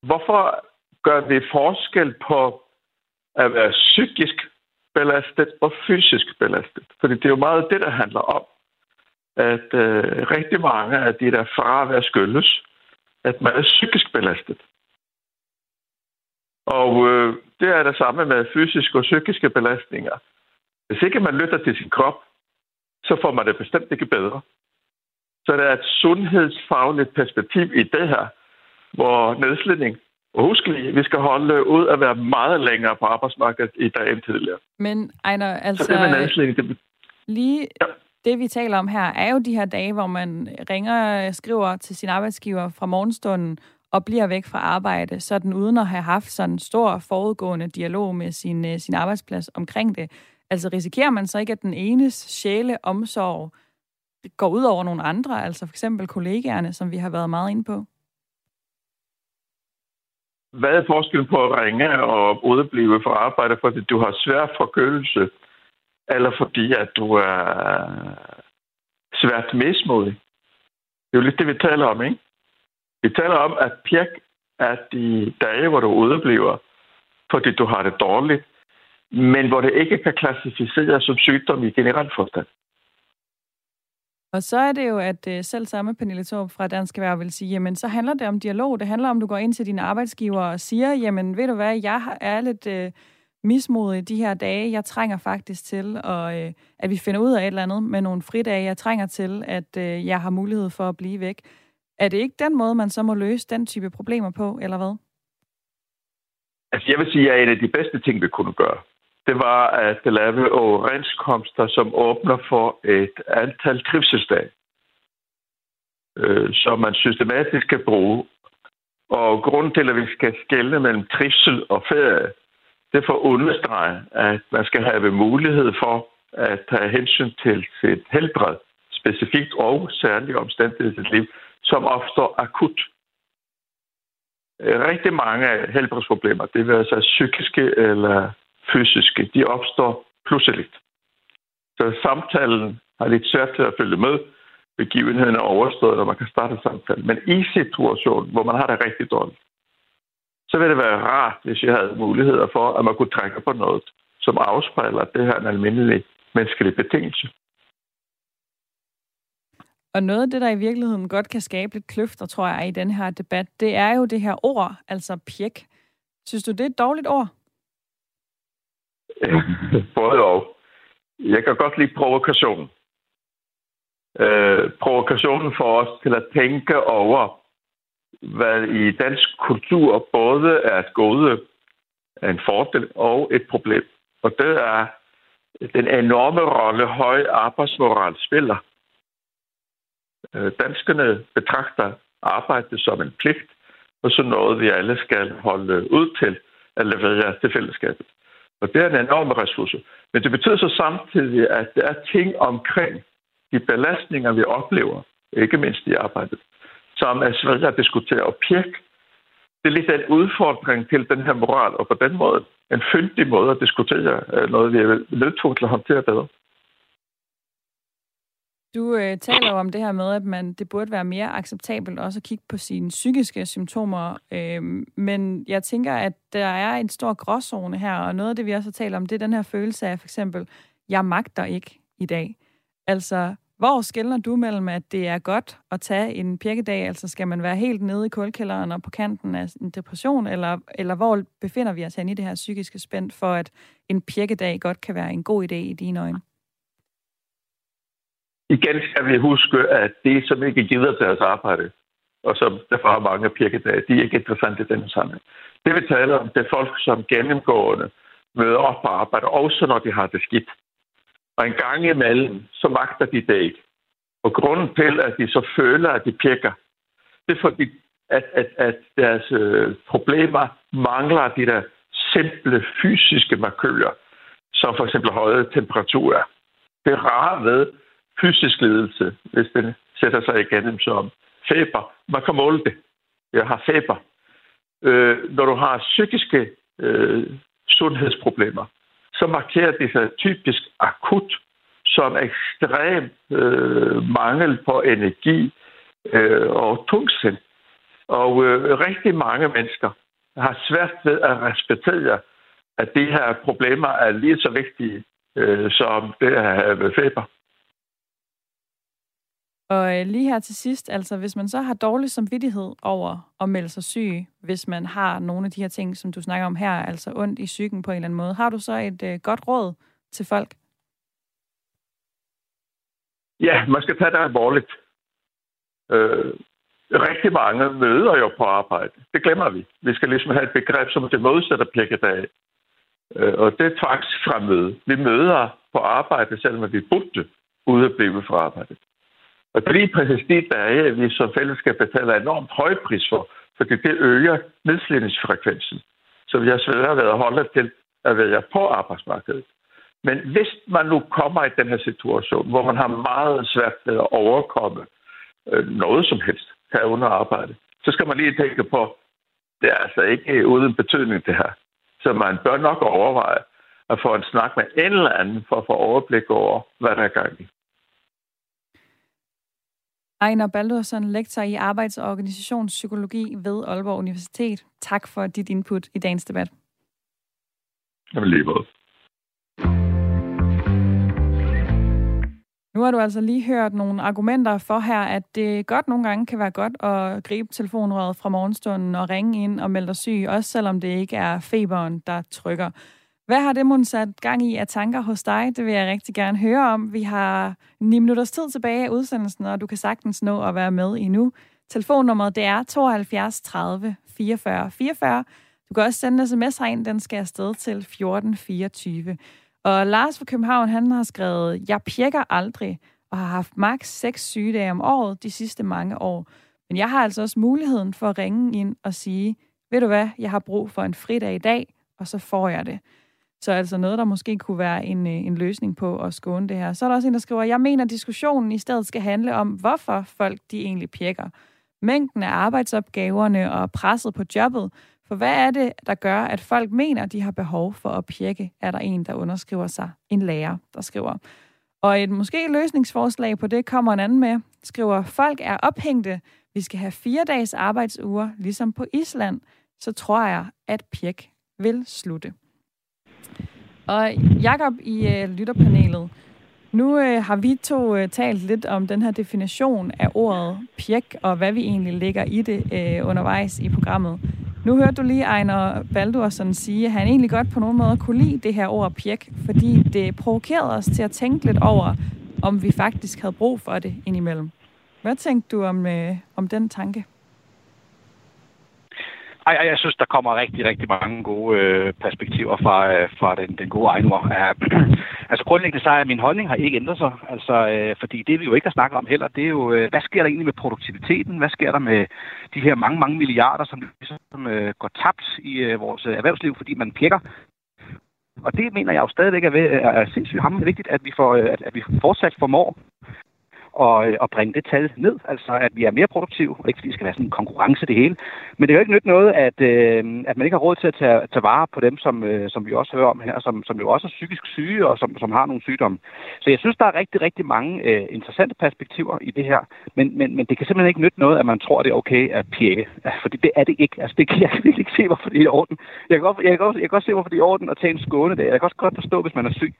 hvorfor gør vi forskel på at være psykisk belastet og fysisk belastet? Fordi det er jo meget det, der handler om at øh, rigtig mange af de der fravær skyldes, at man er psykisk belastet. Og øh, det er det samme med fysiske og psykiske belastninger. Hvis ikke man lytter til sin krop, så får man det bestemt ikke bedre. Så der er et sundhedsfagligt perspektiv i det her, hvor nedslidning, og husk lige, vi skal holde ud at være meget længere på arbejdsmarkedet i dag end tidligere. Men Ejner, altså... Så det med nedslidning, det... Lige ja det, vi taler om her, er jo de her dage, hvor man ringer skriver til sin arbejdsgiver fra morgenstunden og bliver væk fra arbejde, sådan uden at have haft sådan en stor forudgående dialog med sin, øh, sin arbejdsplads omkring det. Altså risikerer man så ikke, at den enes sjæle omsorg går ud over nogle andre, altså for eksempel kollegaerne, som vi har været meget inde på? Hvad er forskellen på at ringe og udeblive fra arbejde, fordi du har svær forkølelse, eller fordi at du er svært mismodig. Det er jo lidt det, vi taler om, ikke? Vi taler om, at pjek er de dage, hvor du udbliver, fordi du har det dårligt, men hvor det ikke kan klassificeres som sygdom i generelt forstand. Og så er det jo, at øh, selv samme Pernille Torp fra Dansk Erhverv vil sige, jamen så handler det om dialog. Det handler om, at du går ind til dine arbejdsgiver og siger, jamen ved du hvad, jeg er lidt... Øh, mismodig de her dage. Jeg trænger faktisk til, at, øh, at vi finder ud af et eller andet med nogle fridage. Jeg trænger til, at øh, jeg har mulighed for at blive væk. Er det ikke den måde, man så må løse den type problemer på, eller hvad? Altså, jeg vil sige, at en af de bedste ting, vi kunne gøre, det var at lave overenskomster, som åbner for et antal trivselsdage, øh, som man systematisk kan bruge. Og grunden til, at vi skal skelne mellem trivsel og ferie, det for at understrege, at man skal have mulighed for at tage hensyn til sit helbred, specifikt og særlige omstændigheder i sit liv, som opstår akut. Øh, rigtig mange helbredsproblemer, det vil altså psykiske eller fysiske, de opstår pludseligt. Så samtalen har lidt svært til at følge med. Begivenheden er overstået, og man kan starte samtalen. Men i situationen, hvor man har det rigtig dårligt, så ville det være rart, hvis jeg havde muligheder for, at man kunne trække på noget, som afspejler, at det her er en almindelig menneskelig betingelse. Og noget af det, der i virkeligheden godt kan skabe lidt kløfter, tror jeg, i den her debat, det er jo det her ord, altså pjek. Synes du, det er et dårligt ord? *laughs* Både og. Jeg kan godt lide provokation. Øh, provokationen får os til at tænke over, hvad i dansk kultur både er et gode, en fordel og et problem. Og det er den enorme rolle, høj arbejdsmoral spiller. Øh, danskerne betragter arbejde som en pligt, og så noget, vi alle skal holde ud til at levere til fællesskabet. Og det er en enorm ressource. Men det betyder så samtidig, at der er ting omkring de belastninger, vi oplever, ikke mindst i arbejdet, som er svært at diskutere. Og Pirk, det er lidt en udfordring til den her moral, og på den måde en fyndig måde at diskutere øh, noget, vi er nødt til at håndtere bedre. Du øh, taler jo om det her med, at man det burde være mere acceptabelt også at kigge på sine psykiske symptomer. Øh, men jeg tænker, at der er en stor gråzone her, og noget af det, vi også har talt om, det er den her følelse af for eksempel, jeg magter ikke i dag. Altså, hvor skældner du mellem, at det er godt at tage en pirkedag? Altså skal man være helt nede i kulkælderen og på kanten af en depression? Eller, eller hvor befinder vi os hen i det her psykiske spænd, for at en pirkedag godt kan være en god idé i dine øjne? Igen skal vi huske, at det, som ikke gider deres arbejde, og som derfor har mange pirkedage, de er ikke interessante i denne sammenhæng. Det vi taler om, det er folk, som gennemgående møder op på arbejde, også når de har det skidt. Og en gang imellem, så magter de det ikke. Og grunden til, at de så føler, at de pirker, det er fordi, at, at, at deres øh, problemer mangler de der simple fysiske markører, som for eksempel høje temperaturer. Det rare ved fysisk ledelse, hvis den sætter sig igennem som feber, man kan måle det. Jeg har feber. Øh, når du har psykiske øh, sundhedsproblemer, så markerer det sig typisk akut som ekstrem øh, mangel på energi øh, og tungsind. Og øh, rigtig mange mennesker har svært ved at respektere, at de her problemer er lige så vigtige øh, som det at have feber. Og øh, lige her til sidst, altså hvis man så har dårlig samvittighed over at melde sig syg, hvis man har nogle af de her ting, som du snakker om her, altså ondt i psyken på en eller anden måde, har du så et øh, godt råd til folk? Ja, man skal tage det alvorligt. Øh, rigtig mange møder jo på arbejde. Det glemmer vi. Vi skal ligesom have et begreb, som det modsatte af. Øh, og det er tvangsfremmøde. Vi møder på arbejde, selvom vi burde blive fra arbejdet. Og det er lige præcis de dage, vi som fællesskab betaler enormt høj pris for, fordi det øger nedslidningsfrekvensen. Så vi har svært ved at holde til at være på arbejdsmarkedet. Men hvis man nu kommer i den her situation, hvor man har meget svært ved at overkomme øh, noget som helst her under arbejde, så skal man lige tænke på, det er altså ikke uden betydning det her. Så man bør nok overveje at få en snak med en eller anden for at få overblik over, hvad der er gang i. Ejner Baldursson, lektor i arbejds- og organisationspsykologi ved Aalborg Universitet. Tak for dit input i dagens debat. Jamen lige måde. Nu har du altså lige hørt nogle argumenter for her, at det godt nogle gange kan være godt at gribe telefonrøret fra morgenstunden og ringe ind og melde dig syg, også selvom det ikke er feberen, der trykker. Hvad har det måske sat gang i af tanker hos dig? Det vil jeg rigtig gerne høre om. Vi har 9 minutters tid tilbage af udsendelsen, og du kan sagtens nå at være med endnu. Telefonnummeret det er 72 30 44 44. Du kan også sende en sms herind, den skal afsted til 1424. Og Lars fra København, han har skrevet, jeg pjekker aldrig, og har haft maks 6 sygedage om året de sidste mange år. Men jeg har altså også muligheden for at ringe ind og sige, ved du hvad, jeg har brug for en fridag i dag, og så får jeg det. Så altså noget, der måske kunne være en, øh, en løsning på at skåne det her. Så er der også en, der skriver, jeg mener, at diskussionen i stedet skal handle om, hvorfor folk de egentlig pjekker. Mængden af arbejdsopgaverne og presset på jobbet. For hvad er det, der gør, at folk mener, de har behov for at pjekke? Er der en, der underskriver sig? En lærer, der skriver. Og et måske løsningsforslag på det kommer en anden med. Skriver, folk er ophængte. Vi skal have fire dages arbejdsuger, ligesom på Island. Så tror jeg, at pjek vil slutte. Og Jakob i øh, lytterpanelet, nu øh, har vi to øh, talt lidt om den her definition af ordet pjek, og hvad vi egentlig lægger i det øh, undervejs i programmet. Nu hørte du lige Ejner Baldursson sige, at han egentlig godt på nogen måde kunne lide det her ord pjek, fordi det provokerede os til at tænke lidt over, om vi faktisk havde brug for det indimellem. Hvad tænkte du om, øh, om den tanke? Ej, jeg synes, der kommer rigtig, rigtig mange gode øh, perspektiver fra, øh, fra den, den gode egenord. Ja, *clears throat* altså grundlæggende så er min holdning har ikke ændret sig. Altså, øh, fordi det vi jo ikke har snakket om heller, det er jo, øh, hvad sker der egentlig med produktiviteten? Hvad sker der med de her mange, mange milliarder, som ligesom øh, går tabt i øh, vores erhvervsliv, fordi man pjekker og det mener jeg jo stadigvæk er, ved, er sindssygt hammerende vigtigt, at vi, får, øh, at, at vi fortsat formår og, øh, og bringe det tal ned, altså at vi er mere produktive, og ikke fordi det skal være sådan en konkurrence det hele. Men det er jo ikke nyt noget, at, øh, at man ikke har råd til at tage, tage vare på dem, som, øh, som vi også hører om her, som, som jo også er psykisk syge og som, som har nogle sygdomme. Så jeg synes, der er rigtig, rigtig mange øh, interessante perspektiver i det her, men, men, men det kan simpelthen ikke nytte noget, at man tror, det er okay at pjekke. *laughs* Fordi det er det ikke. Altså, det kan jeg virkelig ikke se, hvorfor det er i orden. Jeg kan godt, jeg kan godt, jeg kan godt se, hvorfor det er i orden at tage en skåne der. Jeg kan også godt forstå, hvis man er syg.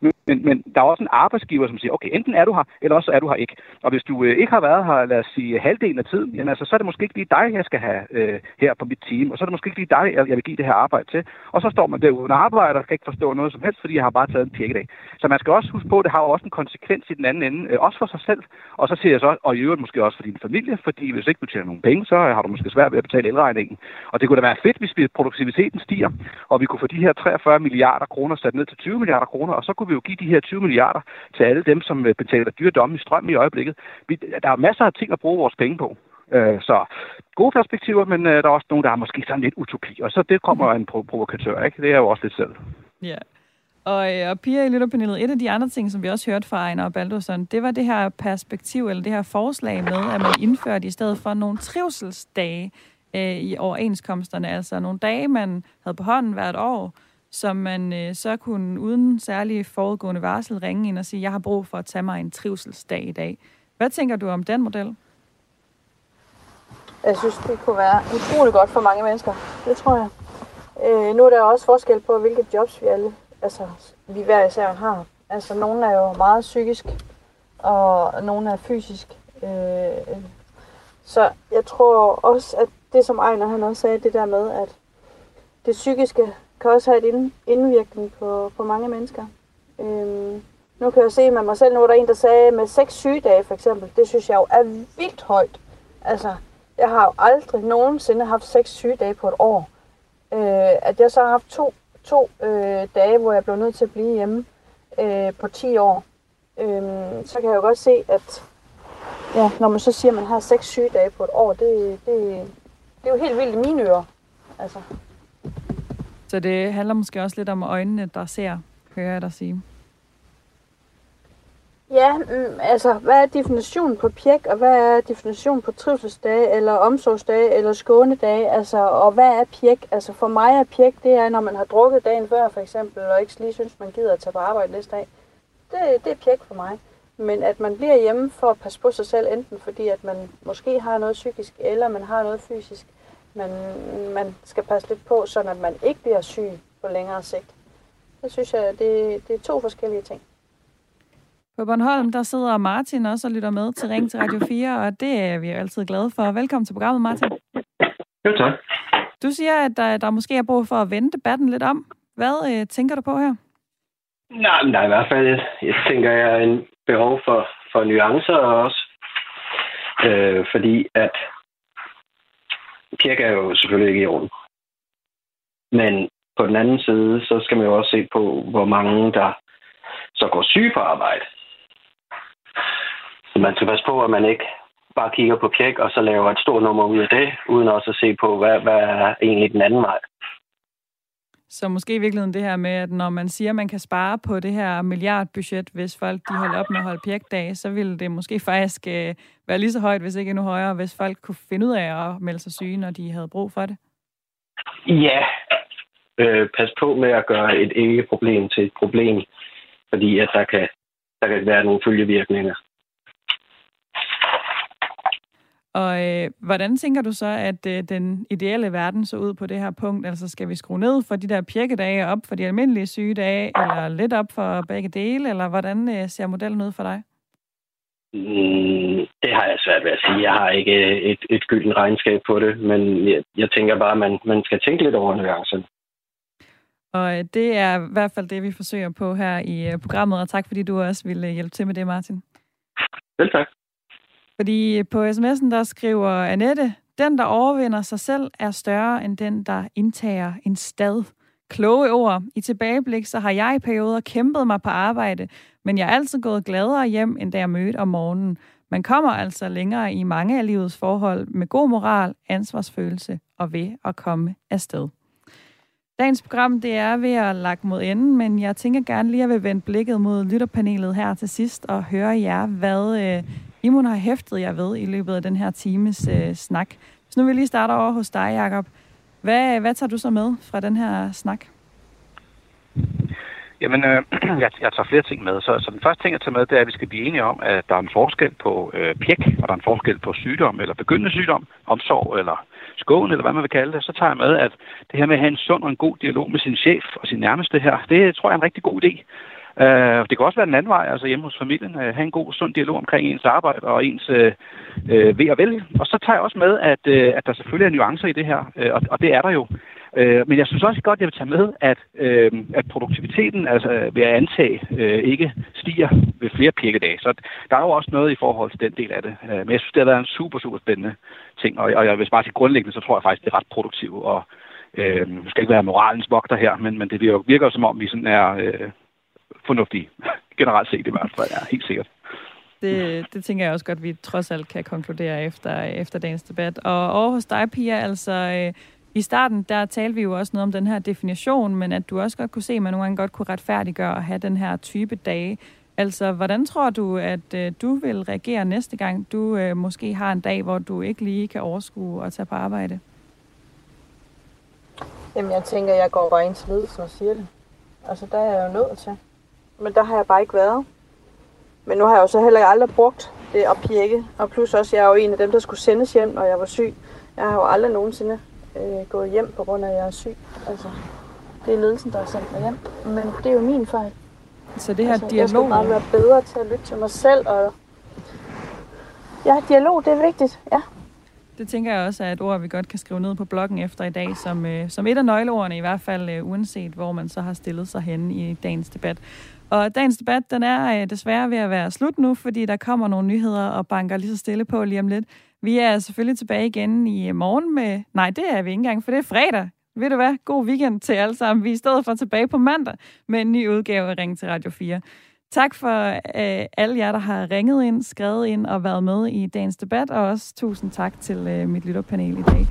Men, men, men der er også en arbejdsgiver, som siger, okay, enten er du her, eller også er du her ikke. Og hvis du øh, ikke har været her, lad os sige, halvdelen af tiden, jamen, altså, så er det måske ikke lige dig, jeg skal have øh, her på mit team, og så er det måske ikke lige dig, jeg, jeg vil give det her arbejde til. Og så står man der uden arbejde og kan ikke forstå noget som helst, fordi jeg har bare taget en pjekkedag. Så man skal også huske på, at det har også en konsekvens i den anden ende, øh, også for sig selv, og så siger jeg så, og i øvrigt måske også for din familie, fordi hvis ikke du tjener nogen penge, så øh, har du måske svært ved at betale elregningen. Og det kunne da være fedt, hvis produktiviteten stiger, og vi kunne få de her 43 milliarder kroner sat ned til 20 milliarder kroner, og så kunne vi jo give de her 20 milliarder til alle dem, som øh, betaler dyre domme i strøm i øjeblikket. Vi, der er masser af ting at bruge vores penge på. Øh, så gode perspektiver, men øh, der er også nogle, der er måske sådan lidt utopi. Og så det kommer en pro- provokatør, ikke? Det er jo også lidt selv. Ja. Og, øh, og Pia i lytterpanelet, et af de andre ting, som vi også hørte fra Ejner og Baldursson, det var det her perspektiv, eller det her forslag med, at man indførte i stedet for nogle trivselsdage øh, i overenskomsterne, altså nogle dage, man havde på hånden hvert år, som man øh, så kunne uden særlig forudgående varsel ringe ind og sige, jeg har brug for at tage mig en trivselsdag i dag. Hvad tænker du om den model? Jeg synes, det kunne være utrolig godt for mange mennesker. Det tror jeg. Øh, nu er der også forskel på, hvilke jobs vi alle, altså vi hver især har. Altså, nogle er jo meget psykisk, og nogle er fysisk. Øh, så jeg tror også, at det som Ejner han også sagde, det der med, at det psykiske kan også have en indvirkning på, på mange mennesker. Øhm, nu kan jeg se med mig selv, nu er der en, der sagde med seks sygedage for eksempel. Det synes jeg jo er vildt højt. Altså, jeg har jo aldrig nogensinde haft seks sygedage på et år. Øh, at jeg så har haft to, to øh, dage, hvor jeg blev nødt til at blive hjemme øh, på 10 år. Øh, så kan jeg jo godt se, at ja, når man så siger, at man har seks sygedage på et år, det, det, det er jo helt vildt i mine ører. Altså. Så det handler måske også lidt om øjnene, der ser, hører jeg dig sige. Ja, mm, altså, hvad er definitionen på pjek, og hvad er definitionen på trivselsdage, eller omsorgsdage, eller skånedage, altså, og hvad er pjek? Altså, for mig er pjek, det er, når man har drukket dagen før, for eksempel, og ikke lige synes, man gider at tage på arbejde næste dag. Det, det er pjek for mig. Men at man bliver hjemme for at passe på sig selv, enten fordi, at man måske har noget psykisk, eller man har noget fysisk, men man skal passe lidt på, så at man ikke bliver syg på længere sigt. Det synes jeg, det, det er to forskellige ting. På Bornholm, der sidder Martin også og lytter med til Ring til Radio 4, og det er vi jo altid glade for. Velkommen til programmet, Martin. Jo, tak. Du siger, at der, der måske er brug for at vende debatten lidt om. Hvad øh, tænker du på her? Nej, men der er i hvert fald, jeg tænker, jeg er en behov for, for nuancer også. Øh, fordi at kirke er jo selvfølgelig ikke i orden. Men på den anden side, så skal man jo også se på, hvor mange der så går syge på arbejde. Så man skal passe på, at man ikke bare kigger på kirke og så laver et stort nummer ud af det, uden også at se på, hvad, hvad er egentlig den anden vej. Så måske i virkeligheden det her med, at når man siger, at man kan spare på det her milliardbudget, hvis folk de holder op med at holde pjekdage, så ville det måske faktisk øh, være lige så højt, hvis ikke endnu højere, hvis folk kunne finde ud af at melde sig syge, når de havde brug for det. Ja, øh, pas på med at gøre et ikke-problem til et problem, fordi at der kan, der kan være nogle følgevirkninger. Og øh, hvordan tænker du så, at øh, den ideelle verden så ud på det her punkt? Altså skal vi skrue ned for de der pjekkedage op for de almindelige sygedage, eller lidt op for begge dele, eller hvordan øh, ser modellen ud for dig? Mm, det har jeg svært ved at sige. Jeg har ikke et, et gylden regnskab på det, men jeg, jeg tænker bare, at man, man skal tænke lidt over nuancerne. Og øh, det er i hvert fald det, vi forsøger på her i øh, programmet, og tak fordi du også ville hjælpe til med det, Martin. Vel tak. Fordi på sms'en, der skriver Annette, den, der overvinder sig selv, er større end den, der indtager en stad. Kloge ord. I tilbageblik, så har jeg i perioder kæmpet mig på arbejde, men jeg er altid gået gladere hjem, end da jeg mødte om morgenen. Man kommer altså længere i mange af livets forhold med god moral, ansvarsfølelse og ved at komme afsted. Dagens program det er ved at lagt mod enden, men jeg tænker gerne lige at vil vende blikket mod lytterpanelet her til sidst og høre jer, hvad øh, Imon har hæftet jer ved i løbet af den her times øh, snak. Så nu vil vi lige starte over hos dig, Jacob. Hvad, hvad tager du så med fra den her snak? Jamen, øh, *clears throat* jeg, jeg tager flere ting med. Så, så den første ting, jeg tager med, det er, at vi skal blive enige om, at der er en forskel på øh, pjek, og der er en forskel på sygdom eller begyndende sygdom, omsorg eller skåen, eller hvad man vil kalde det. Så tager jeg med, at det her med at have en sund og en god dialog med sin chef og sin nærmeste her, det tror jeg er en rigtig god idé. Øh, det kan også være den anden vej, altså hjemme hos familien, øh, have en god, sund dialog omkring ens arbejde og ens øh, øh ved og vel. Og så tager jeg også med, at, øh, at der selvfølgelig er nuancer i det her, øh, og, og det er der jo. Øh, men jeg synes også godt, at jeg vil tage med, at, øh, at produktiviteten altså, øh, ved at antage øh, ikke stiger ved flere pirkedage. Så der er jo også noget i forhold til den del af det. Øh, men jeg synes, det har været en super, super spændende ting, og, og jeg vil bare sige grundlæggende, så tror jeg faktisk, det er ret produktivt. Og øh, nu skal ikke være moralens vogter her, men, men det virker, virker som om, vi sådan er... Øh, fornuftige. Generelt set i hvert fald, ja, helt sikkert. Det, det tænker jeg også godt, vi trods alt kan konkludere efter, efter dagens debat. Og over hos dig, Pia, altså øh, i starten, der talte vi jo også noget om den her definition, men at du også godt kunne se, at man nogle gange godt kunne retfærdiggøre at have den her type dage. Altså, hvordan tror du, at øh, du vil reagere næste gang, du øh, måske har en dag, hvor du ikke lige kan overskue at tage på arbejde? Jamen, jeg tænker, jeg går bare ind til ledelsen og siger det. Altså, der er jeg jo nødt til. Men der har jeg bare ikke været. Men nu har jeg jo så heller aldrig brugt det at pjekke. Og plus også, jeg er jo en af dem, der skulle sendes hjem, når jeg var syg. Jeg har jo aldrig nogensinde øh, gået hjem på grund af, at jeg er syg. Altså, det er ledelsen, der har sendt mig hjem. Men det er jo min fejl. Så det her altså, dialog... Jeg skal bare være bedre til at lytte til mig selv. Og... Ja, dialog, det er vigtigt. Ja. Det tænker jeg også er et ord, vi godt kan skrive ned på bloggen efter i dag, som, øh, som et af nøgleordene i hvert fald, øh, uanset hvor man så har stillet sig hen i dagens debat. Og dagens debat, den er øh, desværre ved at være slut nu, fordi der kommer nogle nyheder og banker lige så stille på lige om lidt. Vi er selvfølgelig tilbage igen i morgen med... Nej, det er vi ikke engang, for det er fredag. Ved du hvad? God weekend til alle sammen. Vi er i stedet for tilbage på mandag med en ny udgave af Ring til Radio 4. Tak for øh, alle jer, der har ringet ind, skrevet ind og været med i dagens debat, og også tusind tak til øh, mit lytterpanel i dag.